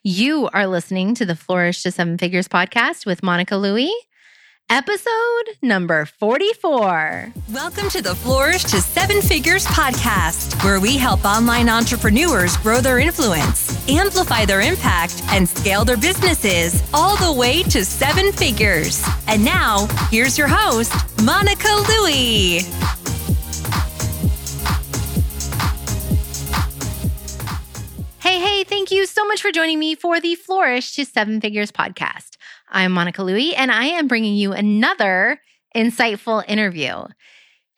You are listening to the Flourish to Seven Figures podcast with Monica Louie, episode number 44. Welcome to the Flourish to Seven Figures podcast, where we help online entrepreneurs grow their influence, amplify their impact, and scale their businesses all the way to seven figures. And now, here's your host, Monica Louie. Hey, hey, thank you so much for joining me for the Flourish to Seven Figures podcast. I'm Monica Louie, and I am bringing you another insightful interview.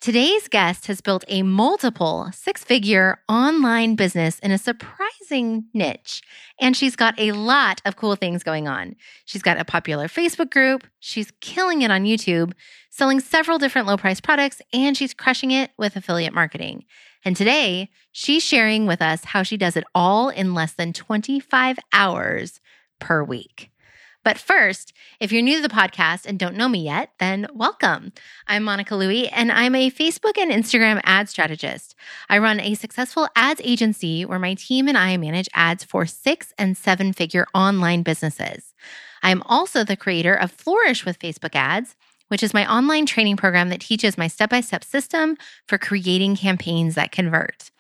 Today's guest has built a multiple six figure online business in a surprising niche, and she's got a lot of cool things going on. She's got a popular Facebook group, she's killing it on YouTube, selling several different low price products, and she's crushing it with affiliate marketing. And today, she's sharing with us how she does it all in less than 25 hours per week. But first, if you're new to the podcast and don't know me yet, then welcome. I'm Monica Louie, and I'm a Facebook and Instagram ad strategist. I run a successful ads agency where my team and I manage ads for six and seven figure online businesses. I'm also the creator of Flourish with Facebook Ads which is my online training program that teaches my step by step system for creating campaigns that convert.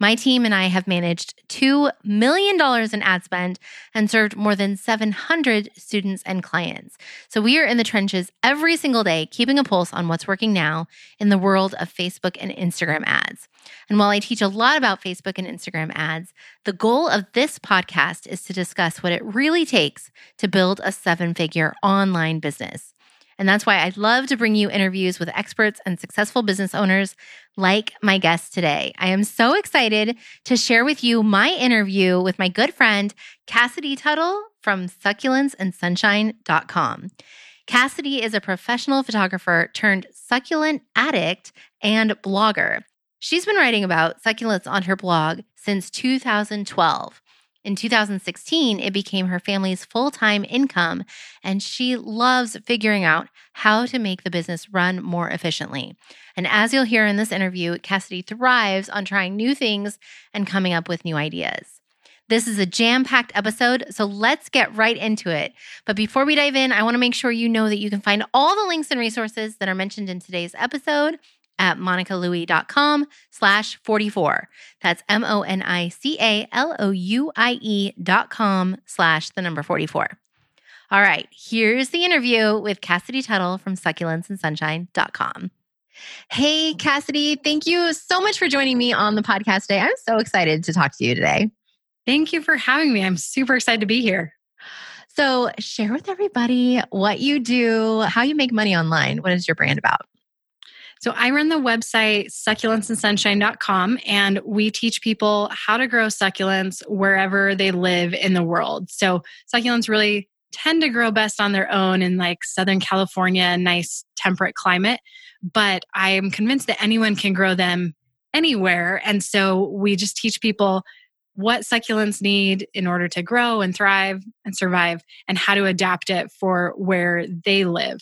My team and I have managed $2 million in ad spend and served more than 700 students and clients. So we are in the trenches every single day, keeping a pulse on what's working now in the world of Facebook and Instagram ads. And while I teach a lot about Facebook and Instagram ads, the goal of this podcast is to discuss what it really takes to build a seven figure online business. And that's why I'd love to bring you interviews with experts and successful business owners like my guest today. I am so excited to share with you my interview with my good friend, Cassidy Tuttle from succulentsandsunshine.com. Cassidy is a professional photographer turned succulent addict and blogger. She's been writing about succulents on her blog since 2012. In 2016, it became her family's full time income, and she loves figuring out how to make the business run more efficiently. And as you'll hear in this interview, Cassidy thrives on trying new things and coming up with new ideas. This is a jam packed episode, so let's get right into it. But before we dive in, I want to make sure you know that you can find all the links and resources that are mentioned in today's episode at monicalouie.com slash 44. That's M-O-N-I-C-A-L-O-U-I-E dot com slash the number 44. All right, here's the interview with Cassidy Tuttle from succulentsandsunshine.com. Hey, Cassidy, thank you so much for joining me on the podcast today. I'm so excited to talk to you today. Thank you for having me. I'm super excited to be here. So, share with everybody what you do, how you make money online. What is your brand about? So I run the website succulentsandsunshine.com and we teach people how to grow succulents wherever they live in the world. So succulents really tend to grow best on their own in like Southern California, nice temperate climate. But I am convinced that anyone can grow them anywhere. And so we just teach people what succulents need in order to grow and thrive and survive and how to adapt it for where they live.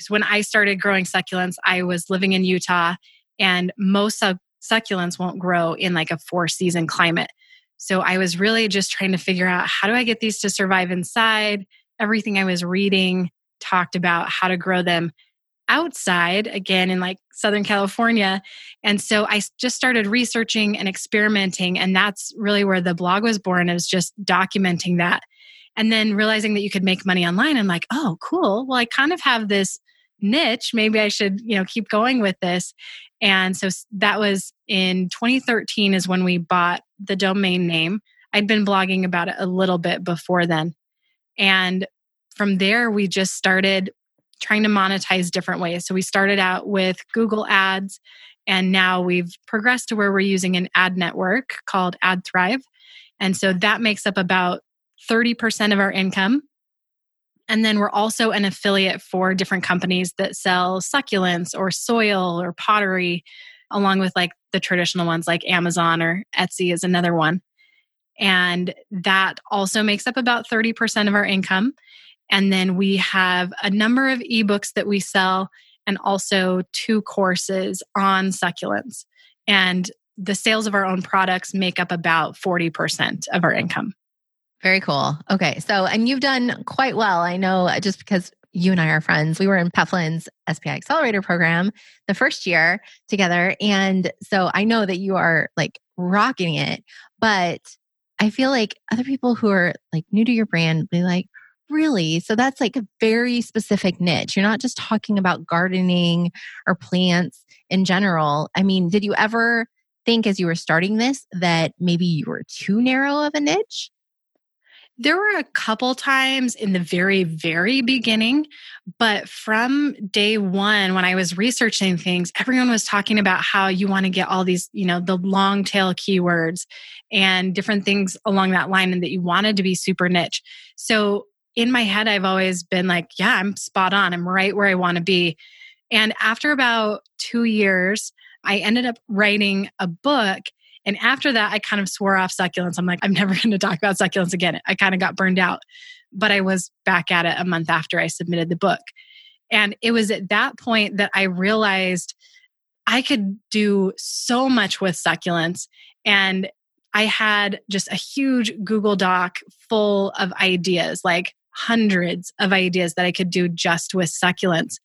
So when I started growing succulents, I was living in Utah and most succulents won't grow in like a four season climate. So I was really just trying to figure out how do I get these to survive inside? Everything I was reading talked about how to grow them outside again in like southern california. And so i just started researching and experimenting and that's really where the blog was born is just documenting that. And then realizing that you could make money online i'm like oh cool. Well i kind of have this niche. Maybe i should you know keep going with this. And so that was in 2013 is when we bought the domain name. I'd been blogging about it a little bit before then. And from there we just started trying to monetize different ways so we started out with google ads and now we've progressed to where we're using an ad network called adthrive and so that makes up about 30% of our income and then we're also an affiliate for different companies that sell succulents or soil or pottery, along with like the traditional ones like Amazon or Etsy is another one. And that also makes up about 30% of our income. And then we have a number of ebooks that we sell and also two courses on succulents. And the sales of our own products make up about 40% of our income. Very cool. Okay. So, and you've done quite well. I know uh, just because you and I are friends. We were in Pat Flynn's SPI Accelerator program the first year together. And so I know that you are like rocking it. But I feel like other people who are like new to your brand be like, really? So that's like a very specific niche. You're not just talking about gardening or plants in general. I mean, did you ever think as you were starting this that maybe you were too narrow of a niche? There were a couple times in the very, very beginning, but from day one, when I was researching things, everyone was talking about how you want to get all these, you know, the long tail keywords and different things along that line, and that you wanted to be super niche. So in my head, I've always been like, yeah, I'm spot on. I'm right where I want to be. And after about two years, I ended up writing a book and after that, I kind of swore off succulents. I'm like, I'm never going to talk about succulents again. I kind of got burned out. But I was back at it a month after I submitted the book. And it was at that point that I realized I could do so much with succulents. And I had just a huge Google Doc full of ideas, like hundreds of ideas that I could do just with succulents.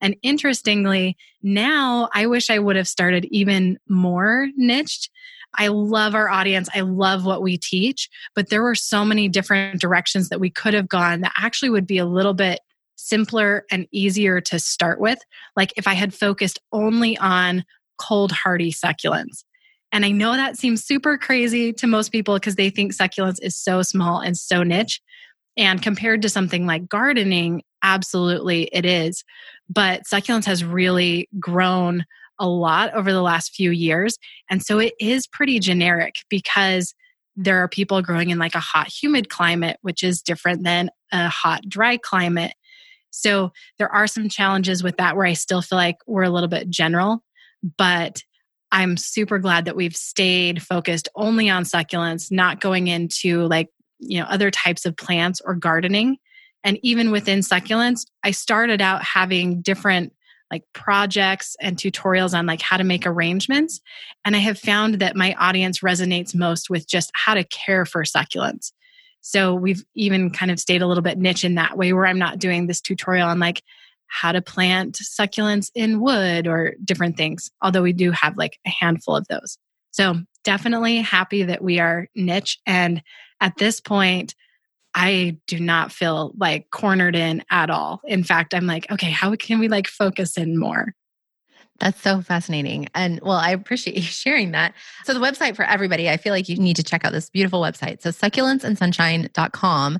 And interestingly, now I wish I would have started even more niched I love our audience. I love what we teach, but there were so many different directions that we could have gone that actually would be a little bit simpler and easier to start with. Like if I had focused only on cold hardy succulents. And I know that seems super crazy to most people because they think succulents is so small and so niche. And compared to something like gardening, absolutely it is. But succulents has really grown a lot over the last few years. And so it is pretty generic because there are people growing in like a hot, humid climate, which is different than a hot, dry climate. So there are some challenges with that where I still feel like we're a little bit general, but I'm super glad that we've stayed focused only on succulents, not going into like, you know, other types of plants or gardening. And even within succulents, I started out having different like projects and tutorials on like how to make arrangements. And i have found that my audience resonates most with just how to care for succulents. So we've even kind of stayed a little bit niche in that way where i'm not doing this tutorial on like how to plant succulents in wood or different things although we do have like a handful of those so definitely happy that we are niche and at this point I do not feel like cornered in at all. In fact, I'm like, okay, how can we like focus in more? That's so fascinating. And well, I appreciate you sharing that. So, the website for everybody, I feel like you need to check out this beautiful website. So, succulentsandsunshine.com.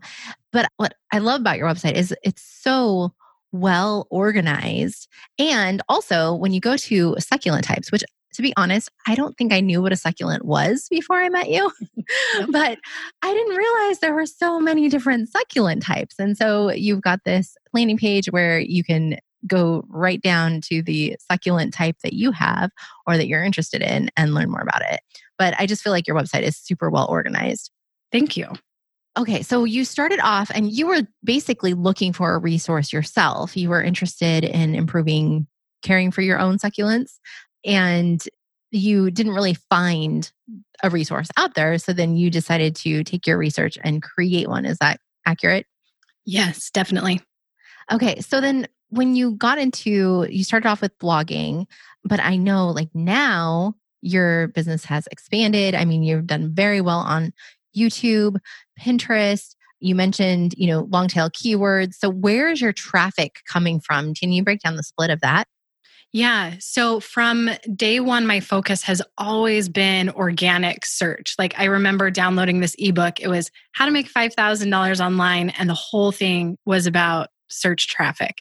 But what I love about your website is it's so well organized. And also, when you go to succulent types, which to be honest, I don't think I knew what a succulent was before I met you, but I didn't realize there were so many different succulent types. And so you've got this landing page where you can go right down to the succulent type that you have or that you're interested in and learn more about it. But I just feel like your website is super well organized. Thank you. Okay, so you started off and you were basically looking for a resource yourself. You were interested in improving caring for your own succulents and you didn't really find a resource out there. So then you decided to take your research and create one. Is that accurate? Yes, definitely. Okay. So then when you got into, you started off with blogging, but I know like now your business has expanded. I mean, you've done very well on YouTube, Pinterest. You mentioned, you know, long tail keywords. So where is your traffic coming from? Can you break down the split of that? Yeah. So from day one, my focus has always been organic search. Like I remember downloading this ebook. It was how to make $5,000 online. And the whole thing was about search traffic.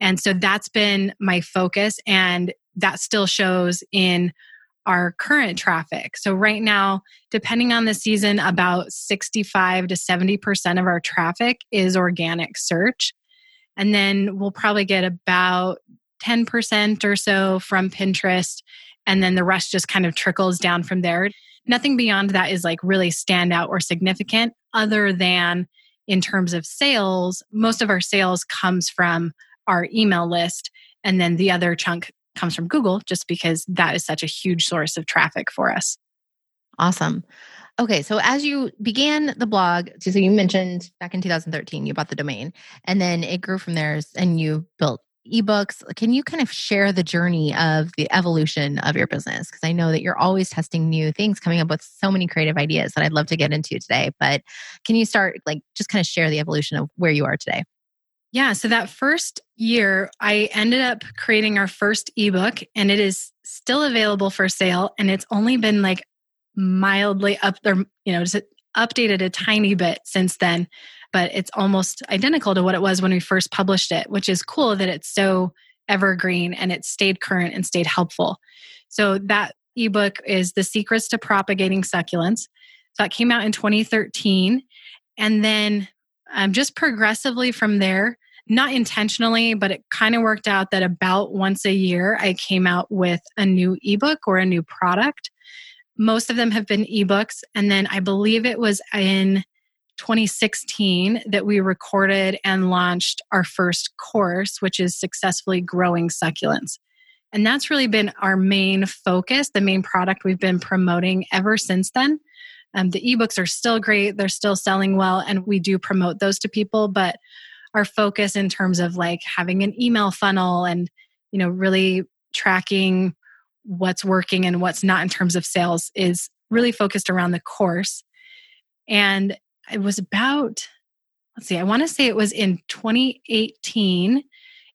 And so that's been my focus. And that still shows in our current traffic. So right now, depending on the season, about 65 to 70% of our traffic is organic search. And then we'll probably get about 10% or so from Pinterest. And then the rest just kind of trickles down from there. Nothing beyond that is like really standout or significant, other than in terms of sales. Most of our sales comes from our email list. And then the other chunk comes from Google, just because that is such a huge source of traffic for us. Awesome. Okay, so as you began the blog, so you mentioned back in 2013 you bought the domain and then it grew from there and you built ebooks. Can you kind of share the journey of the evolution of your business? Because I know that you're always testing new things, coming up with so many creative ideas that I'd love to get into today. But can you start like just kind of share the evolution of where you are today? Yeah. So that first year, I ended up creating our first ebook, and it is still available for sale. And it's only been like mildly up there, you know, just updated a tiny bit since then, but it's almost identical to what it was when we first published it, which is cool that it's so evergreen and it stayed current and stayed helpful. So that ebook is The Secrets to Propagating Succulents. So that came out in 2013. And then um, just progressively from there, not intentionally, but it kind of worked out that about once a year, I came out with a new ebook or a new product. Most of them have been ebooks. And then I believe it was in 2016 that we recorded and launched our first course, which is Successfully Growing Succulents. And that's really been our main focus, the main product we've been promoting ever since then. Um, the ebooks are still great, they're still selling well, and we do promote those to people. But our focus in terms of like having an email funnel and, you know, really tracking what's working and what's not in terms of sales is really focused around the course. And it was about, let's see, I want to say it was in 2018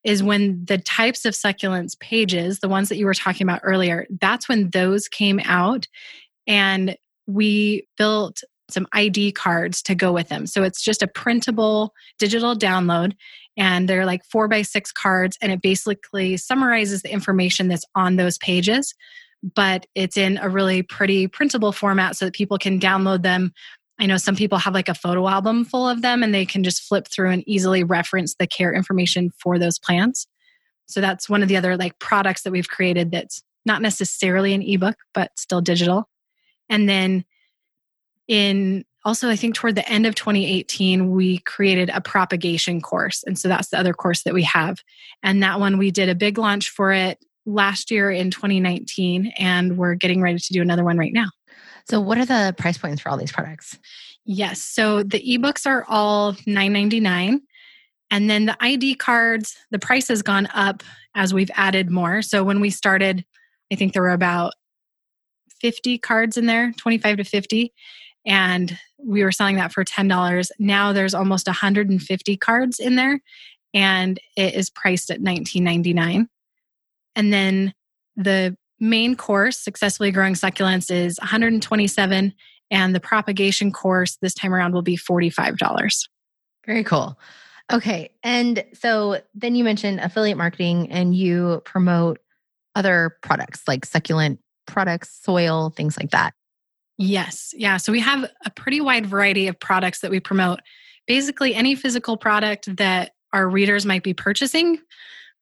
is when the types of succulents pages, the ones that you were talking about earlier, that's when those came out. And we built some ID cards to go with them. So it's just a printable digital download and they're like four by six cards and it basically summarizes the information that's on those pages but it's in a really pretty printable format so that people can download them i know some people have like a photo album full of them and they can just flip through and easily reference the care information for those plants. So that's one of the other like products that we've created that's not necessarily an ebook but still digital. And then in also i think toward the end of 2018 we created a propagation course. And so that's the other course that we have. And that one we did a big launch for it last year in 2019 and we're getting ready to do another one right now so what are the price points for all these products yes so the ebooks are all 9.99 and then the id cards the price has gone up as we've added more so when we started i think there were about 50 cards in there 25 to 50 and we were selling that for $10. Now there's almost 150 cards in there and it is priced at $19.99. And then the main course, Successfully Growing Succulents, is 127 and the propagation course this time around will be $45. Very cool. Okay. And so then you mentioned affiliate marketing and you promote other products like succulent products, soil, things like that. Yes. Yeah. So we have a pretty wide variety of products that we promote. Basically, any physical product that our readers might be purchasing,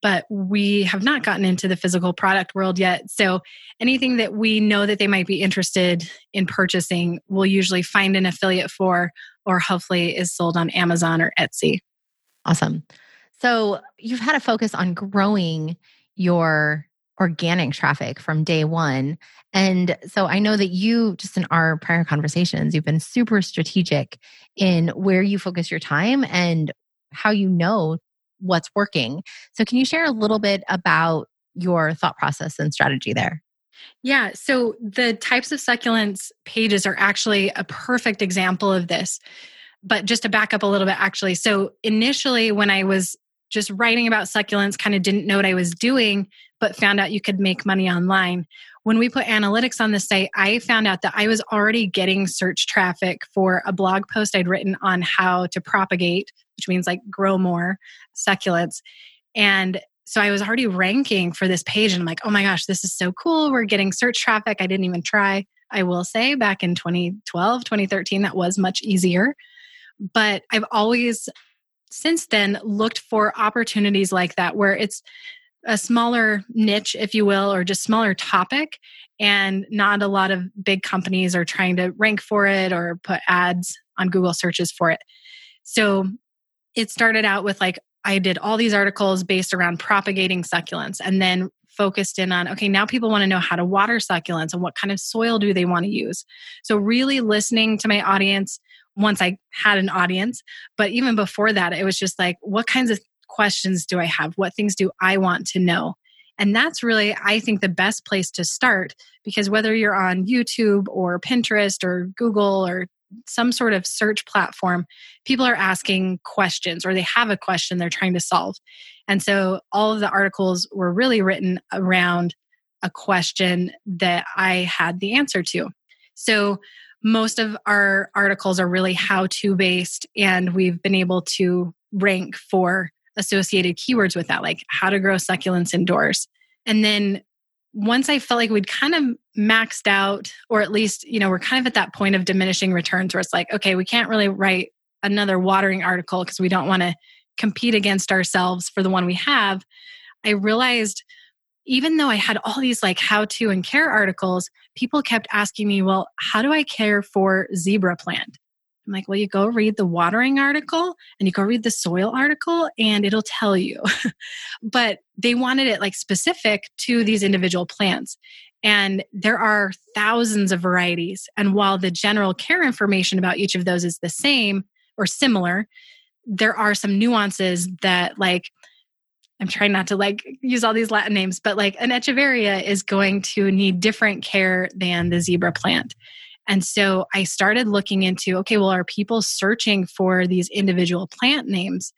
but we have not gotten into the physical product world yet. So anything that we know that they might be interested in purchasing, we'll usually find an affiliate for, or hopefully is sold on Amazon or Etsy. Awesome. So you've had a focus on growing your organic traffic from day one. And so I know that you, just in our prior conversations, you've been super strategic in where you focus your time and how you know what's working. So, can you share a little bit about your thought process and strategy there? Yeah, so the types of succulents pages are actually a perfect example of this. But just to back up a little bit, actually, so initially when I was just writing about succulents, kind of didn't know what I was doing, but found out you could make money online. When we put analytics on the site, I found out that I was already getting search traffic for a blog post I'd written on how to propagate, which means like grow more succulents. And so I was already ranking for this page, and I'm like, oh my gosh, this is so cool. We're getting search traffic. I didn't even try. I will say back in 2012, 2013, that was much easier. But I've always since then looked for opportunities like that where it's a smaller niche, if you will, or just smaller topic, and not a lot of big companies are trying to rank for it or put ads on Google searches for it. So it started out with like, I did all these articles based around propagating succulents. And then focused in on okay, now people want to know how to water succulents and what kind of soil do they want to use. So, really listening to my audience once I had an audience. But even before that, it was just like, what kinds of questions do I have? What things do I want to know? And that's really, I think, the best place to start because whether you're on YouTube or Pinterest or Google or some sort of search platform, people are asking questions or they have a question they're trying to solve. And so all of the articles were really written around a question that I had the answer to. So most of our articles are really how to based, and we've been able to rank for associated keywords with that, like how to grow succulents indoors. And then once I felt like we'd kind of maxed out, or at least, you know, we're kind of at that point of diminishing returns where it's like, okay, we can't really write another watering article because we don't want to compete against ourselves for the one we have. I realized even though I had all these like how to and care articles, people kept asking me, well, how do I care for zebra plant? I'm like, well, you go read the watering article and you go read the soil article and it'll tell you. but they wanted it like specific to these individual plants. And there are thousands of varieties. And while the general care information about each of those is the same or similar, there are some nuances that, like, I'm trying not to like use all these Latin names, but like an echeveria is going to need different care than the zebra plant. And so I started looking into okay, well, are people searching for these individual plant names?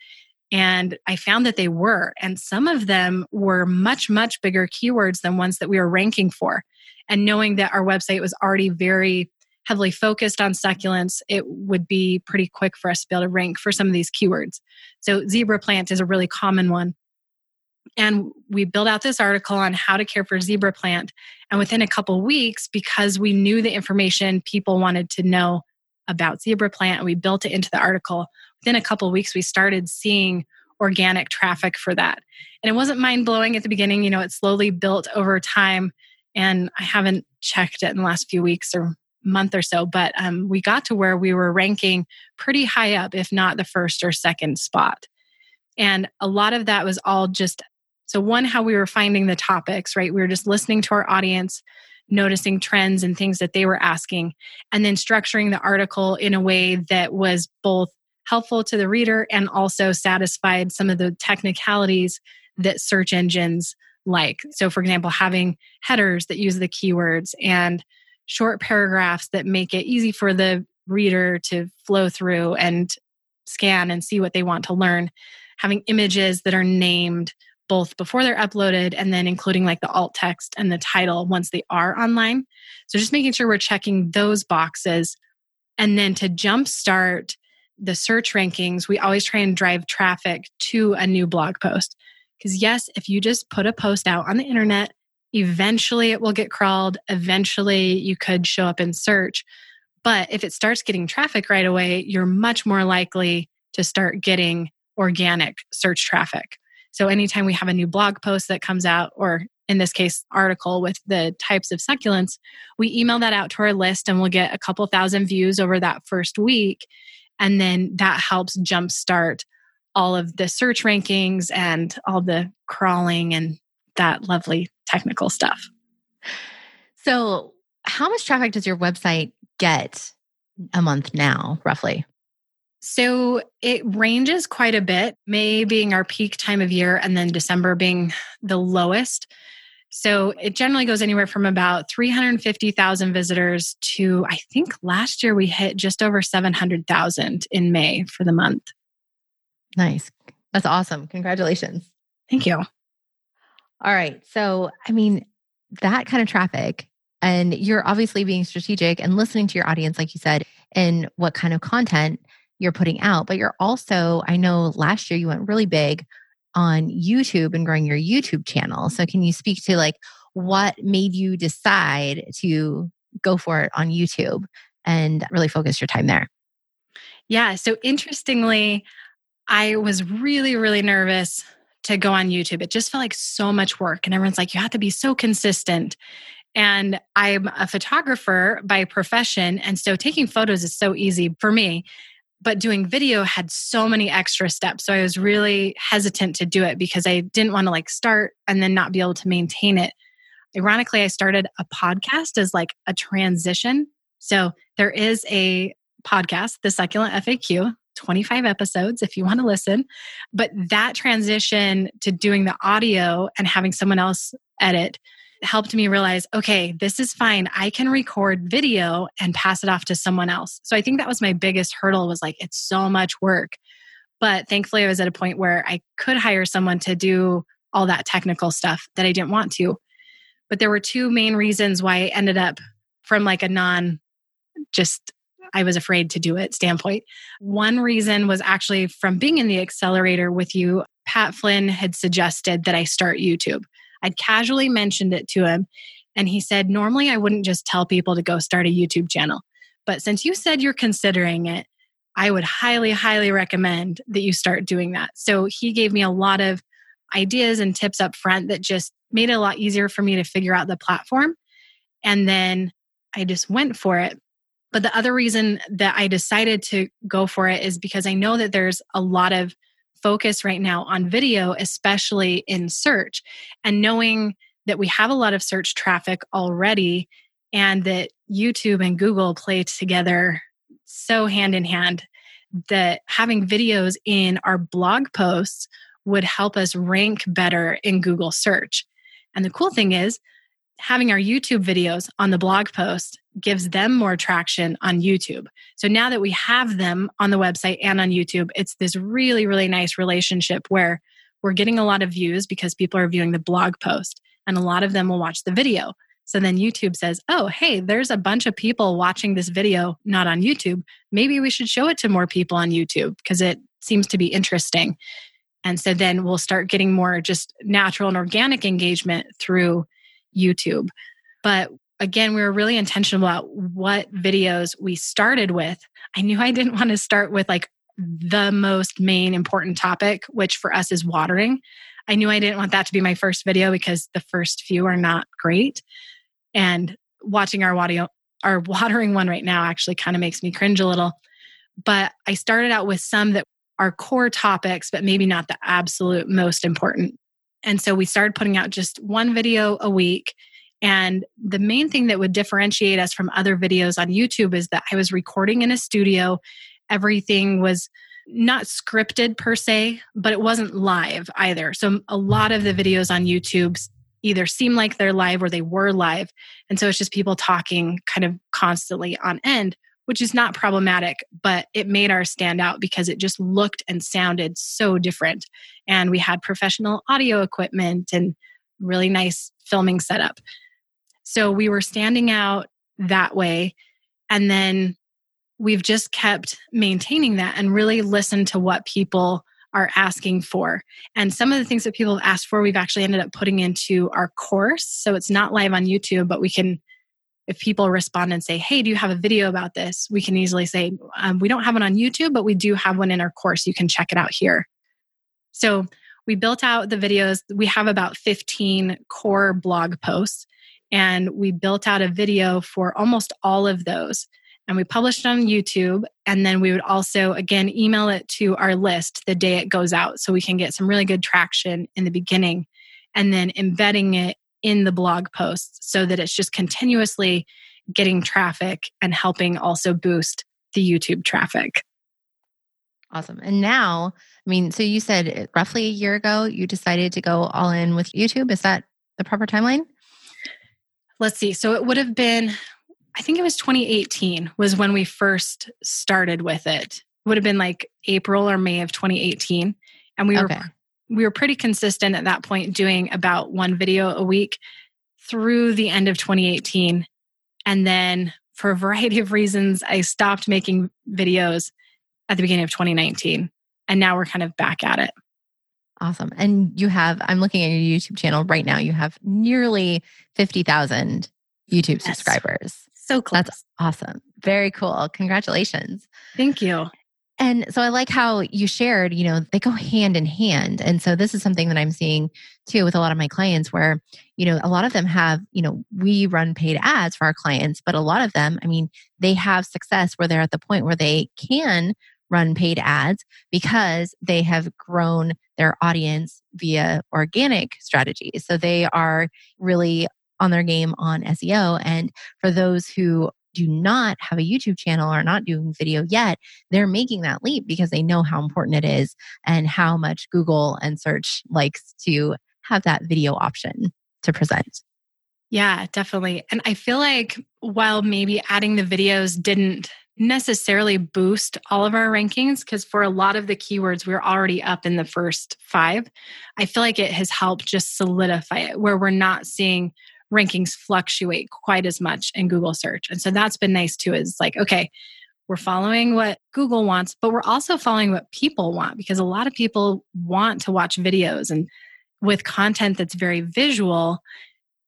And I found that they were. And some of them were much, much bigger keywords than ones that we were ranking for. And knowing that our website was already very heavily focused on succulents, it would be pretty quick for us to be able to rank for some of these keywords. So, zebra plant is a really common one. And we built out this article on how to care for zebra plant. And within a couple weeks, because we knew the information people wanted to know about zebra plant, and we built it into the article, within a couple weeks, we started seeing organic traffic for that. And it wasn't mind blowing at the beginning. You know, it slowly built over time. And I haven't checked it in the last few weeks or month or so, but um, we got to where we were ranking pretty high up, if not the first or second spot. And a lot of that was all just so, one, how we were finding the topics, right? We were just listening to our audience, noticing trends and things that they were asking, and then structuring the article in a way that was both helpful to the reader and also satisfied some of the technicalities that search engines like. So, for example, having headers that use the keywords and short paragraphs that make it easy for the reader to flow through and scan and see what they want to learn. Having images that are named both before they're uploaded and then including like the alt text and the title once they are online. So just making sure we're checking those boxes. And then to jumpstart the search rankings, we always try and drive traffic to a new blog post. Because, yes, if you just put a post out on the internet, eventually it will get crawled. Eventually you could show up in search. But if it starts getting traffic right away, you're much more likely to start getting organic search traffic. So anytime we have a new blog post that comes out, or in this case, article with the types of succulents, we email that out to our list and we'll get a couple thousand views over that first week. And then that helps jumpstart all of the search rankings and all the crawling and that lovely technical stuff. So, how much traffic does your website get a month now, roughly? So it ranges quite a bit, May being our peak time of year, and then December being the lowest. So it generally goes anywhere from about 350,000 visitors to, I think last year we hit just over 700,000 in May for the month. Nice. That's awesome. Congratulations. Thank you. All right. So, I mean, that kind of traffic, and you're obviously being strategic and listening to your audience, like you said, and what kind of content you're putting out, but you're also, I know last year you went really big on YouTube and growing your YouTube channel. So can you speak to like what made you decide to go for it on YouTube and really focus your time there? Yeah. So interestingly, I was really, really nervous to go on YouTube. It just felt like so much work. And everyone's like, you have to be so consistent. And I'm a photographer by profession. And so taking photos is so easy for me but doing video had so many extra steps. So I was really hesitant to do it because I didn't want to like start and then not be able to maintain it. Ironically, I started a podcast as like a transition. So there is a podcast, The Succulent FAQ, 25 episodes if you want to listen. But that transition to doing the audio and having someone else edit helped me realize okay, this is fine. I can record video and pass it off to someone else. So I think that was my biggest hurdle was like, it's so much work. But thankfully, I was at a point where I could hire someone to do all that technical stuff that I didn't want to. But there were two main reasons why I ended up from like a non just I was afraid to do it standpoint. One reason was actually from being in the accelerator with you, Pat Flynn had suggested that I start YouTube. I'd casually mentioned it to him, and he said, Normally I wouldn't just tell people to go start a YouTube channel. But since you said you're considering it, I would highly, highly recommend that you start doing that. So he gave me a lot of ideas and tips up front that just made it a lot easier for me to figure out the platform. And then I just went for it. But the other reason that I decided to go for it is because I know that there's a lot of focus right now on video, especially in search. And knowing that we have a lot of search traffic already and that YouTube and Google play together so hand in hand that having videos in our blog posts would help us rank better in Google search. And the cool thing is, having our YouTube videos on the blog post gives them more traction on YouTube. So now that we have them on the website and on YouTube, it's this really, really nice relationship where we're getting a lot of views because people are viewing the blog post and a lot of them will watch the video. So then YouTube says, oh, hey, there's a bunch of people watching this video not on YouTube. Maybe we should show it to more people on YouTube because it seems to be interesting. And so then we'll start getting more just natural and organic engagement through YouTube. But again, we were really intentional about what videos we started with. I knew I didn't want to start with like the most main important topic, which for us is watering. I knew I didn't want that to be my first video because the first few are not great. And watching our audio, our watering one right now actually kind of makes me cringe a little. But I started out with some that are core topics, but maybe not the absolute most important. And so we started putting out just one video a week. And the main thing that would differentiate us from other videos on YouTube is that I was recording in a studio. Everything was not scripted per se, but it wasn't live either. So a lot of the videos on YouTube either seem like they're live or they were live. And so it's just people talking kind of constantly on end which is not problematic, but it made ours stand out because it just looked and sounded so different. And we had professional audio equipment and really nice filming setup. So we were standing out that way. And then we've just kept maintaining that and really listened to what people are asking for. And some of the things that people have asked for, we've actually ended up putting into our course. So it's not live on YouTube, but we can if people respond and say, Hey, do you have a video about this? We can easily say, um, We don't have one on YouTube, but we do have one in our course. You can check it out here. So we built out the videos. We have about 15 core blog posts, and we built out a video for almost all of those. And we published on YouTube. And then we would also, again, email it to our list the day it goes out so we can get some really good traction in the beginning and then embedding it in the blog posts so that it's just continuously getting traffic and helping also boost the YouTube traffic. Awesome. And now, I mean, so you said roughly a year ago you decided to go all in with YouTube. Is that the proper timeline? Let's see. So it would have been, I think it was 2018 was when we first started with it. It would have been like April or May of 2018. And we okay. were we were pretty consistent at that point doing about one video a week through the end of 2018 and then for a variety of reasons i stopped making videos at the beginning of 2019 and now we're kind of back at it. Awesome. And you have i'm looking at your youtube channel right now you have nearly 50000 youtube yes. subscribers. So close. that's awesome. Very cool. Congratulations. Thank you and so I like how you shared, you know, they go hand in hand. And so this is something that I'm seeing too with a lot of my clients where, you know, a lot of them have, you know, we run paid ads for our clients, but a lot of them, I mean, they have success where they're at the point where they can run paid ads because they have grown their audience via organic strategies. So they are really on their game on SEO. And for those who do not have a YouTube channel or are not doing video yet, they're making that leap because they know how important it is and how much Google and search likes to have that video option to present. Yeah, definitely. And I feel like while maybe adding the videos didn't necessarily boost all of our rankings, because for a lot of the keywords, we we're already up in the first five, I feel like it has helped just solidify it where we're not seeing rankings fluctuate quite as much in Google search. And so that's been nice too, is like, okay, we're following what Google wants, but we're also following what people want because a lot of people want to watch videos and with content that's very visual,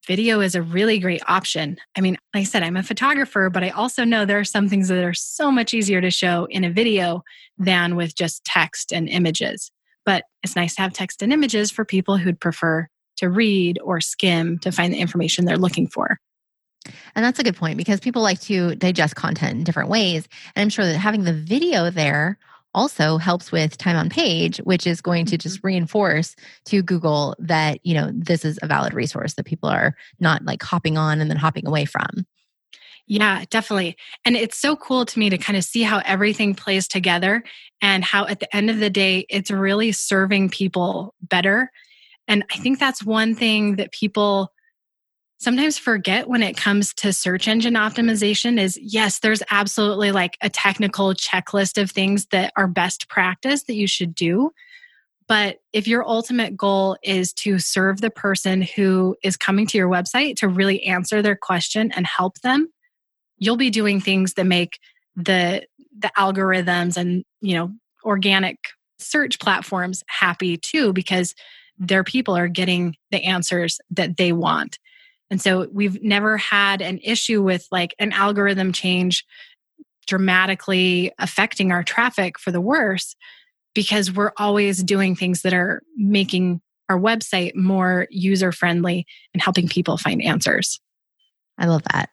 video is a really great option. I mean, like I said, I'm a photographer, but I also know there are some things that are so much easier to show in a video than with just text and images. But it's nice to have text and images for people who'd prefer to read or skim to find the information they're looking for. And that's a good point because people like to digest content in different ways. And I'm sure that having the video there also helps with time on page, which is going to just mm-hmm. reinforce to Google that, you know, this is a valid resource that people are not like hopping on and then hopping away from. Yeah, definitely. And it's so cool to me to kind of see how everything plays together and how at the end of the day, it's really serving people better and I think that's one thing that people sometimes forget when it comes to search engine optimization is yes, there's absolutely like a technical checklist of things that are best practice that you should do. But if your ultimate goal is to serve the person who is coming to your website to really answer their question and help them, you'll be doing things that make the the algorithms and, you know, organic search platforms happy too because their people are getting the answers that they want. And so we've never had an issue with like an algorithm change dramatically affecting our traffic for the worse because we're always doing things that are making our website more user friendly and helping people find answers. I love that.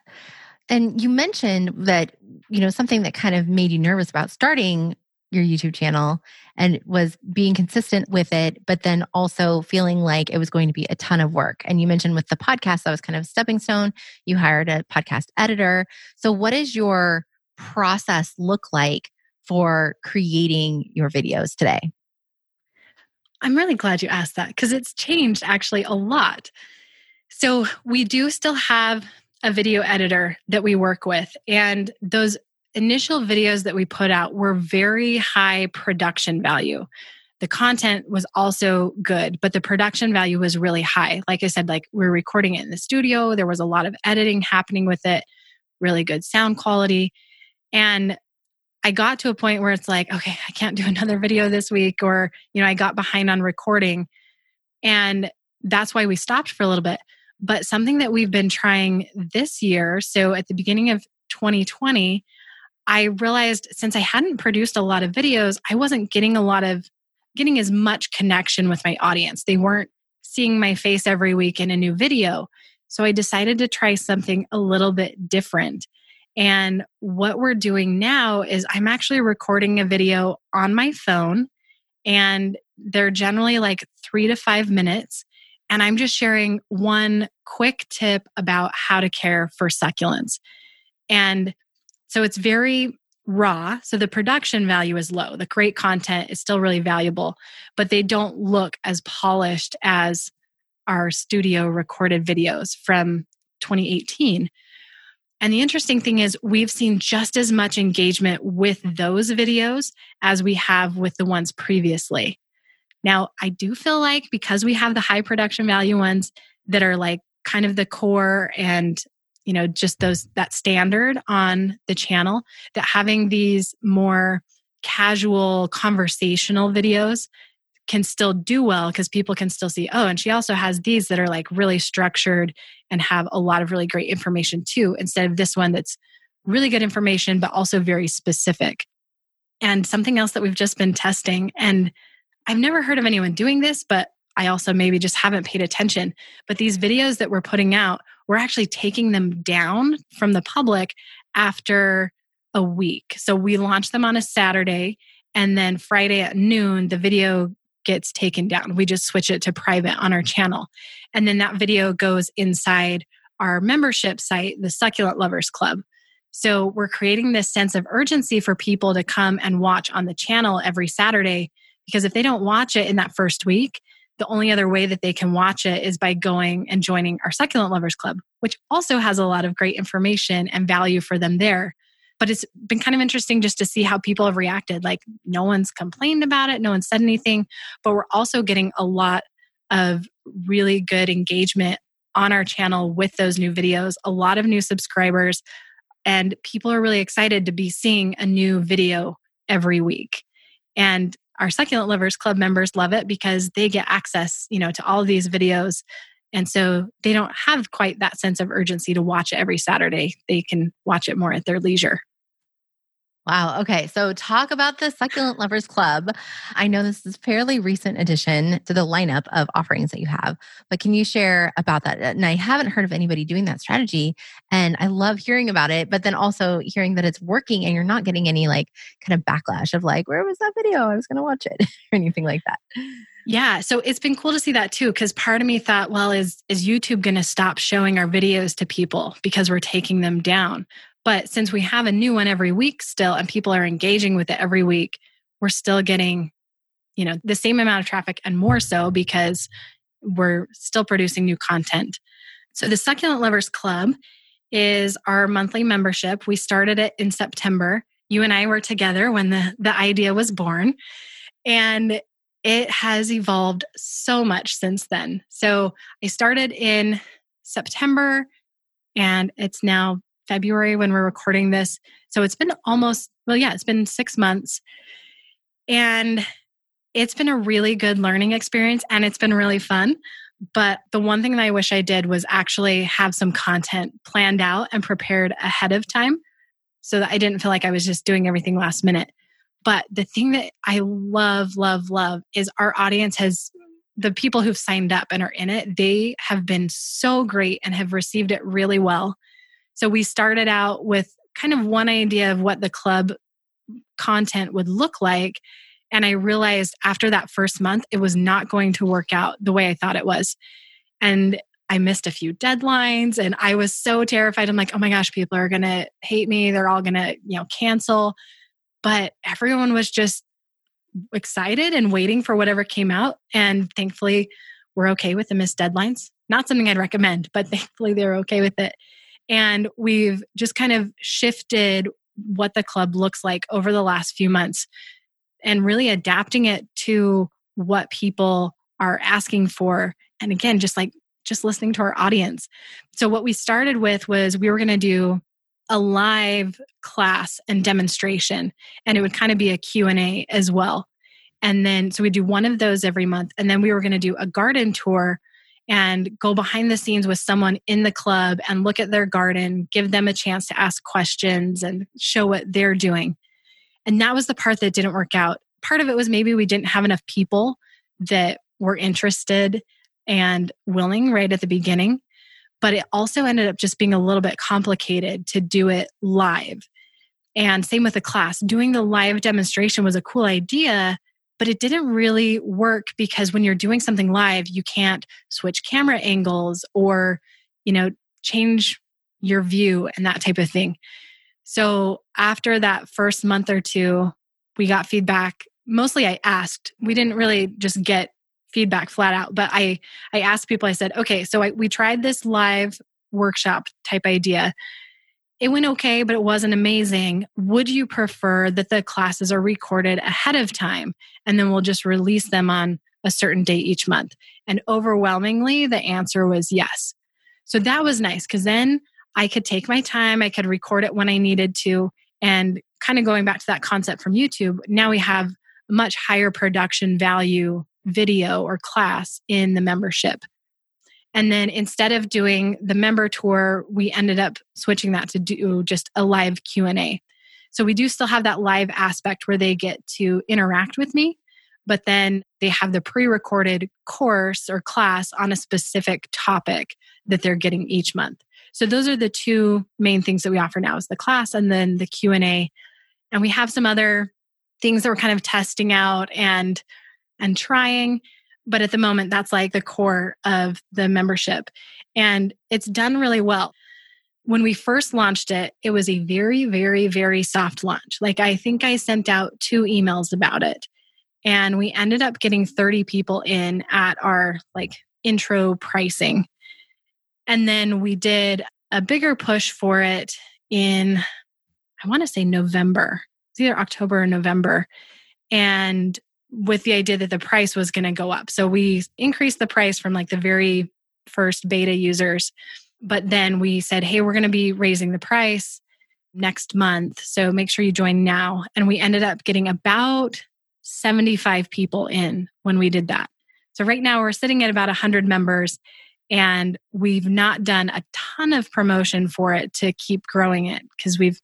And you mentioned that, you know, something that kind of made you nervous about starting your YouTube channel and was being consistent with it, but then also feeling like it was going to be a ton of work. And you mentioned with the podcast, that was kind of a stepping stone. You hired a podcast editor. So, what does your process look like for creating your videos today? I'm really glad you asked that because it's changed actually a lot. So, we do still have a video editor that we work with, and those initial videos that we put out were very high production value. The content was also good, but the production value was really high. Like I said, like we are recording it in the studio, there was a lot of editing happening with it, really good sound quality. And I got to a point where it's like, okay, I can't do another video this week, or, you know, I got behind on recording. And that's why we stopped for a little bit. But something that we've been trying this year, so at the beginning of 2020, I realized since I hadn't produced a lot of videos, I wasn't getting a lot of getting as much connection with my audience. They weren't seeing my face every week in a new video. So I decided to try something a little bit different. And what we're doing now is I'm actually recording a video on my phone, and they're generally like three to five minutes. And I'm just sharing one quick tip about how to care for succulents. And so it's very raw. So the production value is low. The great content is still really valuable, but they don't look as polished as our studio recorded videos from 2018. And the interesting thing is, we've seen just as much engagement with those videos as we have with the ones previously. Now, I do feel like because we have the high production value ones that are like kind of the core and you know just those that standard on the channel that having these more casual conversational videos can still do well because people can still see oh and she also has these that are like really structured and have a lot of really great information too instead of this one that's really good information but also very specific and something else that we've just been testing and i've never heard of anyone doing this but I also maybe just haven't paid attention. But these videos that we're putting out, we're actually taking them down from the public after a week. So we launch them on a Saturday And then Friday at noon, the video gets taken down. We just switch it to private on our channel. And then that video goes inside our membership site, the Succulent Lovers Club. So we're creating this sense of urgency for people to come and watch on the channel every Saturday because if they don't watch it in that first week, the only other way that they can watch it is by going and joining our Succulent Lovers Club, which also has a lot of great information and value for them there. But it's been kind of interesting just to see how people have reacted. Like, no one's complained about it, no one said anything, but we're also getting a lot of really good engagement on our channel with those new videos, a lot of new subscribers, and people are really excited to be seeing a new video every week. And our succulent lovers club members love it because they get access you know to all these videos. And so they don't have quite that sense of urgency to watch it every saturday. They can watch it more at their leisure Wow. Okay. So talk about the Succulent Lovers Club. I know this is fairly recent addition to the lineup of offerings that you have, but can you share about that? And I haven't heard of anybody doing that strategy. And I love hearing about it, but then also hearing that it's working and you're not getting any like kind of backlash of like, where was that video? I was going to watch it or anything like that. Yeah, so it's been cool to see that too cuz part of me thought, well, is is YouTube going to stop showing our videos to people because we're taking them down? But since we have a new one every week still and people are engaging with it every week, we're still getting, you know, the same amount of traffic and more so because we're still producing new content. So the Succulent Lovers Club is our monthly membership. We started it in September. You and I were together when the, the idea was born. And it has evolved so much since then. So I started in September and it's now February when we're recording this. So it's been almost, well, yeah, it's been six months. And it's been a really good learning experience and it's been really fun. But the one thing that I wish I did was actually have some content planned out and prepared ahead of time so that I didn't feel like I was just doing everything last minute. But the thing that I love, love, love is our audience has the people who've signed up and are in it, they have been so great and have received it really well. So we started out with kind of one idea of what the club content would look like. And I realized after that first month, it was not going to work out the way I thought it was. And I missed a few deadlines and I was so terrified. I'm like, oh my gosh, people are going to hate me. They're all going to, you know, cancel. But everyone was just excited and waiting for whatever came out. And thankfully, we're okay with the missed deadlines. Not something I'd recommend, but thankfully, they're okay with it. And we've just kind of shifted what the club looks like over the last few months and really adapting it to what people are asking for. And again, just like just listening to our audience. So what we started with was we were going to do a live class and demonstration and it would kind of be a Q&A as well. And then so we do one of those every month and then we were going to do a garden tour and go behind the scenes with someone in the club and look at their garden, give them a chance to ask questions and show what they're doing. And that was the part that didn't work out. Part of it was maybe we didn't have enough people that were interested and willing right at the beginning. But it also ended up just being a little bit complicated to do it live. And same with the class. Doing the live demonstration was a cool idea, but it didn't really work because when you're doing something live you can't switch camera angles or you know change your view and that type of thing. So after that first month or two we got feedback. Mostly i asked. We didn't really just get feedback flat out but i i asked people i said okay so I, we tried this live workshop type idea it went okay, but it wasn't amazing. Would you prefer that the classes are recorded ahead of time and then we'll just release them on a certain date each month? And overwhelmingly, the answer was yes. So that was nice because then I could take my time, I could record it when I needed to. And kind of going back to that concept from YouTube, now we have much higher production value video or class in the membership. And then instead of doing the member tour, we ended up switching that to do just a live Q&A. So we do still have that live aspect where they get to interact with me, but then they have the pre-recorded course or class on a specific topic that they're getting each month. So those are the two main things that we offer now is the class and then the Q&A. And we have some other things that we're kind of testing out and and trying but at the moment that's like the core of the membership and it's done really well. When we first launched it it was a very very very soft launch. Like i think i sent out two emails about it and we ended up getting 30 people in at our like intro pricing. And then we did a bigger push for it in i want to say november. It's either october or november and with the idea that the price was going to go up. So we increased the price from like the very first beta users, but then we said, hey, we're going to be raising the price next month. So make sure you join now. And we ended up getting about 75 people in when we did that. So right now we're sitting at about 100 members and we've not done a ton of promotion for it to keep growing it because we've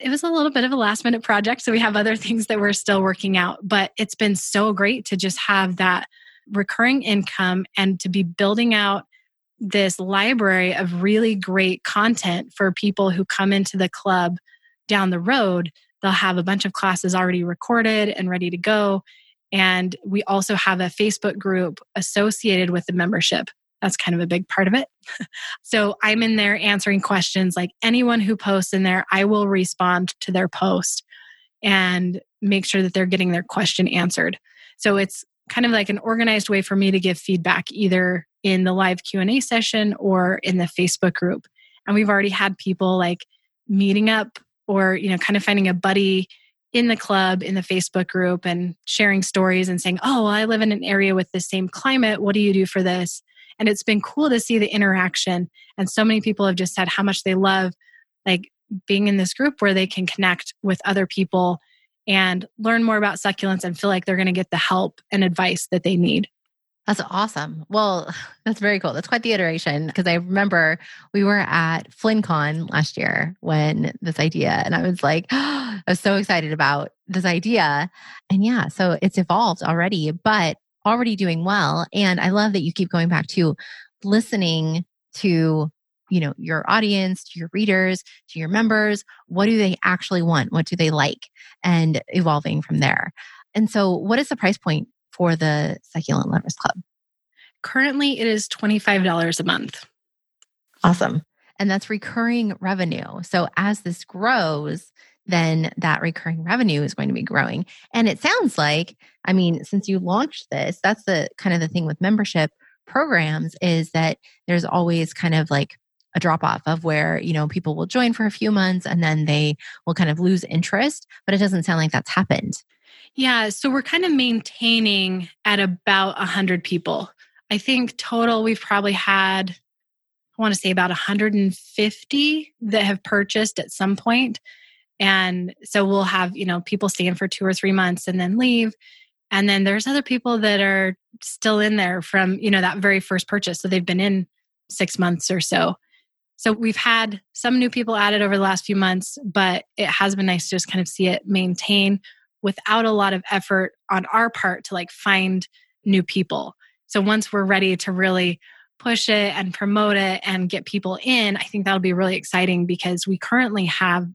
it was a little bit of a last minute project. So we have other things that we're still working out, but it's been so great to just have that recurring income and to be building out this library of really great content for people who come into the club down the road. They'll have a bunch of classes already recorded and ready to go. And we also have a Facebook group associated with the membership that's kind of a big part of it. so I'm in there answering questions like anyone who posts in there, I will respond to their post and make sure that they're getting their question answered. So it's kind of like an organized way for me to give feedback either in the live Q&A session or in the Facebook group. And we've already had people like meeting up or you know kind of finding a buddy in the club in the Facebook group and sharing stories and saying, "Oh, well, I live in an area with the same climate. What do you do for this?" And it's been cool to see the interaction. And so many people have just said how much they love like being in this group where they can connect with other people and learn more about succulents and feel like they're going to get the help and advice that they need. That's awesome. Well, that's very cool. That's quite the iteration because I remember we were at FlynnCon last year when this idea, and I was like, oh, I was so excited about this idea. And yeah, so it's evolved already. But already doing well. And I love that you keep going back to listening to you know your audience to your readers to your members. What do they actually want? What do they like? And evolving from there. And so what is the price point for the succulent lovers club? Currently it is $25 a month. Awesome. And that's recurring revenue. So as this grows then that recurring revenue is going to be growing. And it sounds like, I mean, since you launched this, that's the kind of the thing with membership programs is that there's always kind of like a drop off of where, you know, people will join for a few months and then they will kind of lose interest, but it doesn't sound like that's happened. Yeah, so we're kind of maintaining at about 100 people. I think total we've probably had I want to say about 150 that have purchased at some point. And so we'll have, you know, people stay in for two or three months and then leave. And then there's other people that are still in there from, you know, that very first purchase. So they've been in six months or so. So we've had some new people added over the last few months, but it has been nice to just kind of see it maintain without a lot of effort on our part to like find new people. So once we're ready to really push it and promote it and get people in, I think that'll be really exciting because we currently have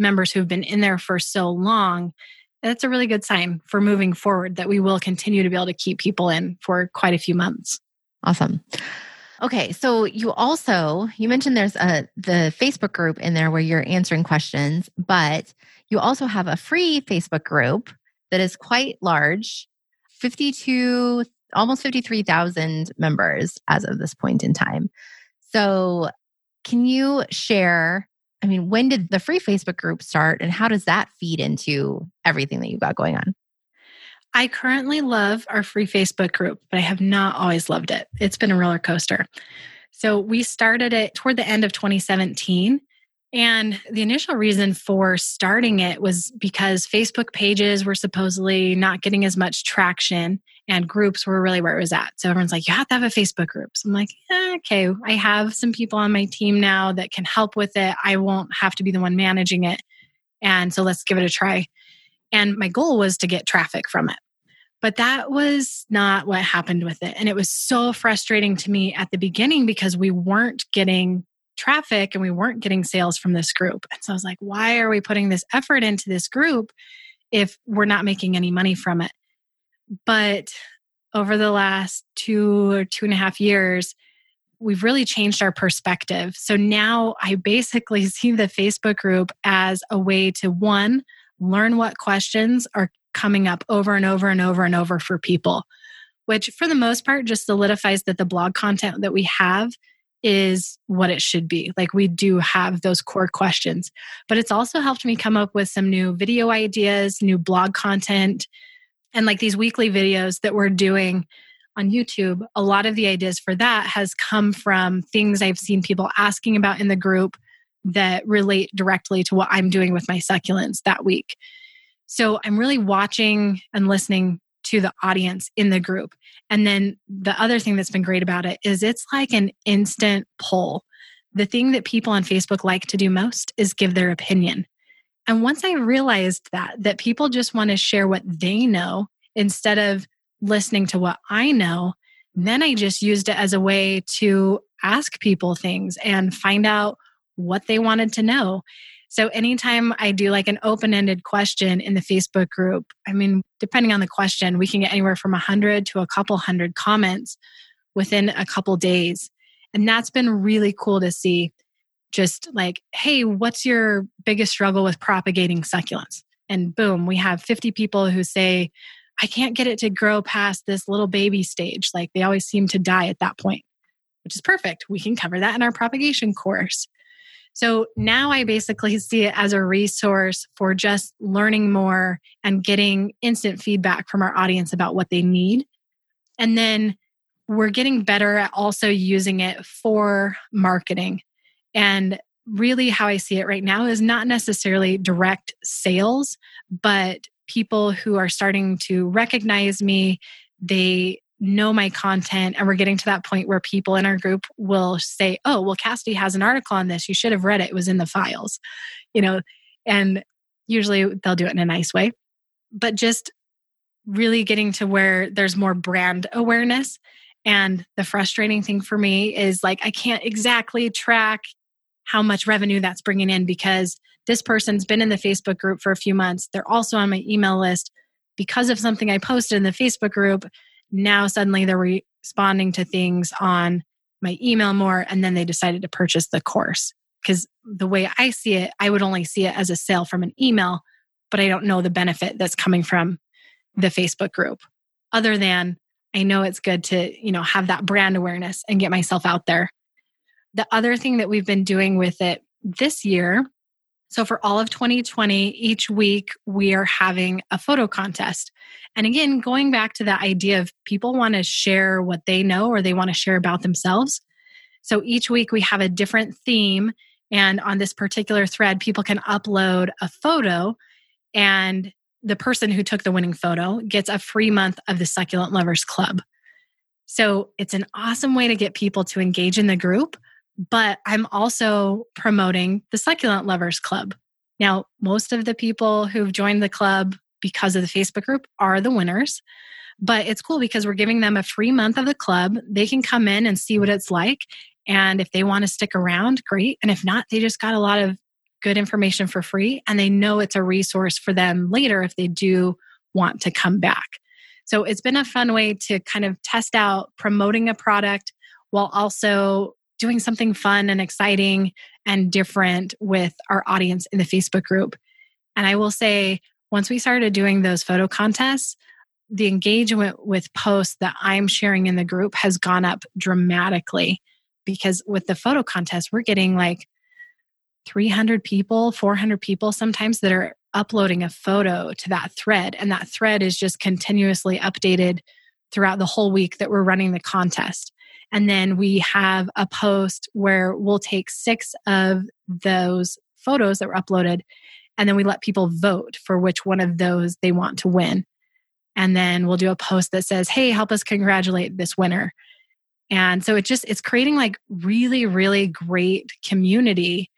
members who've been in there for so long, that's a really good sign for moving forward that we will continue to be able to keep people in for quite a few months. Awesome. Okay, so you also you mentioned there's a the Facebook group in there where you're answering questions, but you also have a free Facebook group that is quite large, 52 almost 53,000 members as of this point in time. So, can you share I mean, when did the free Facebook group start and how does that feed into everything that you've got going on? I currently love our free Facebook group, but I have not always loved it. It's been a roller coaster. So we started it toward the end of 2017 and the initial reason for starting it was because Facebook pages were supposedly not getting as much traction and groups were really where it was at. So everyone's like, you have to have a Facebook group. So I'm like, yeah, okay, I have some people on my team now that can help with it. I won't have to be the one managing it. And so let's give it a try. And my goal was to get traffic from it. But that was not what happened with it. And it was so frustrating to me at the beginning because we weren't getting traffic and we weren't getting sales from this group. And so I was like, why are we putting this effort into this group if we're not making any money from it. But over the last two or two and a half years, we've really changed our perspective. So now I basically see the Facebook group as a way to one, learn what questions are coming up over and over and over and over for people, which for the most part just solidifies that the blog content that we have is what it should be. Like we do have those core questions, but it's also helped me come up with some new video ideas, new blog content, and like these weekly videos that we're doing on YouTube, a lot of the ideas for that has come from things I've seen people asking about in the group that relate directly to what I'm doing with my succulents that week. So I'm really watching and listening to the audience in the group. And then the other thing that's been great about it is it's like an instant poll. The thing that people on Facebook like to do most is give their opinion. And once I realized that, that people just want to share what they know instead of listening to what I know, then I just used it as a way to ask people things and find out what they wanted to know. So anytime I do like an open-ended question in the Facebook group, I mean, depending on the question, we can get anywhere from a hundred to a couple hundred comments within a couple days. And that's been really cool to see. Just like, hey, what's your biggest struggle with propagating succulents? And boom, we have 50 people who say, I can't get it to grow past this little baby stage. Like they always seem to die at that point, which is perfect. We can cover that in our propagation course. So now I basically see it as a resource for just learning more and getting instant feedback from our audience about what they need. And then we're getting better at also using it for marketing. And really, how I see it right now is not necessarily direct sales, but people who are starting to recognize me. They know my content and we're getting to that point where people in our group will say oh well cassidy has an article on this. You should have read it. It was in the files you know? And usually they'll do it in a nice way. But just really getting to where there's more brand awareness. And the frustrating thing for me is like i can't exactly track how much revenue that's bringing in because this person's been in the Facebook group for a few months. They're also on my email list because of something I posted in the Facebook group. Now suddenly they're responding to things on my email more, and then they decided to purchase the course. Because the way I see it, I would only see it as a sale from an email, but I don't know the benefit that's coming from the Facebook group. Other than I know it's good to, you know, have that brand awareness and get myself out there. The other thing that we've been doing with it this year so for all of 2020, each week we are having a photo contest. And again, going back to that idea of people want to share what they know or they want to share about themselves. So each week we have a different theme. And on this particular thread, people can upload a photo and the person who took the winning photo gets a free month of the Succulent Lovers Club. So it's an awesome way to get people to engage in the group but I'm also promoting the Succulent Lovers Club. Now, most of the people who've joined the club because of the Facebook group are the winners. But it's cool because we're giving them a free month of the club. They can come in and see what it's like. And if they want to stick around, great. And if not, they just got a lot of good information for free and they know it's a resource for them later if they do want to come back. So it's been a fun way to kind of test out promoting a product while also doing something fun and exciting and different with our audience in the Facebook group. And I will say, once we started doing those photo contests, the engagement with posts that I'm sharing in the group has gone up dramatically because with the photo contest, we're getting like 300 people, 400 people sometimes that are uploading a photo to that thread. And that thread is just continuously updated throughout the whole week that we're running the contest. And then we have a post where we'll take six of those photos that were uploaded and then we let people vote for which one of those they want to win. And then we'll do a post that says, hey, help us congratulate this winner. And so it just, it's creating like really, really great community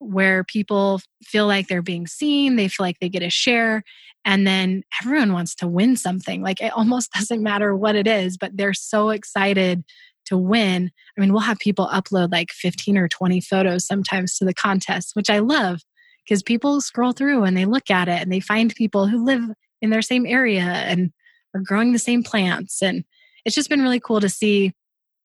where people feel like they're being seen, they feel like they get a share, and then everyone wants to win something. Like it almost doesn't matter what it is, but they're so excited to win. I mean, we'll have people upload like 15 or 20 photos sometimes to the contest, which I love because people scroll through and they look at it and they find people who live in their same area and are growing the same plants. And it's just been really cool to see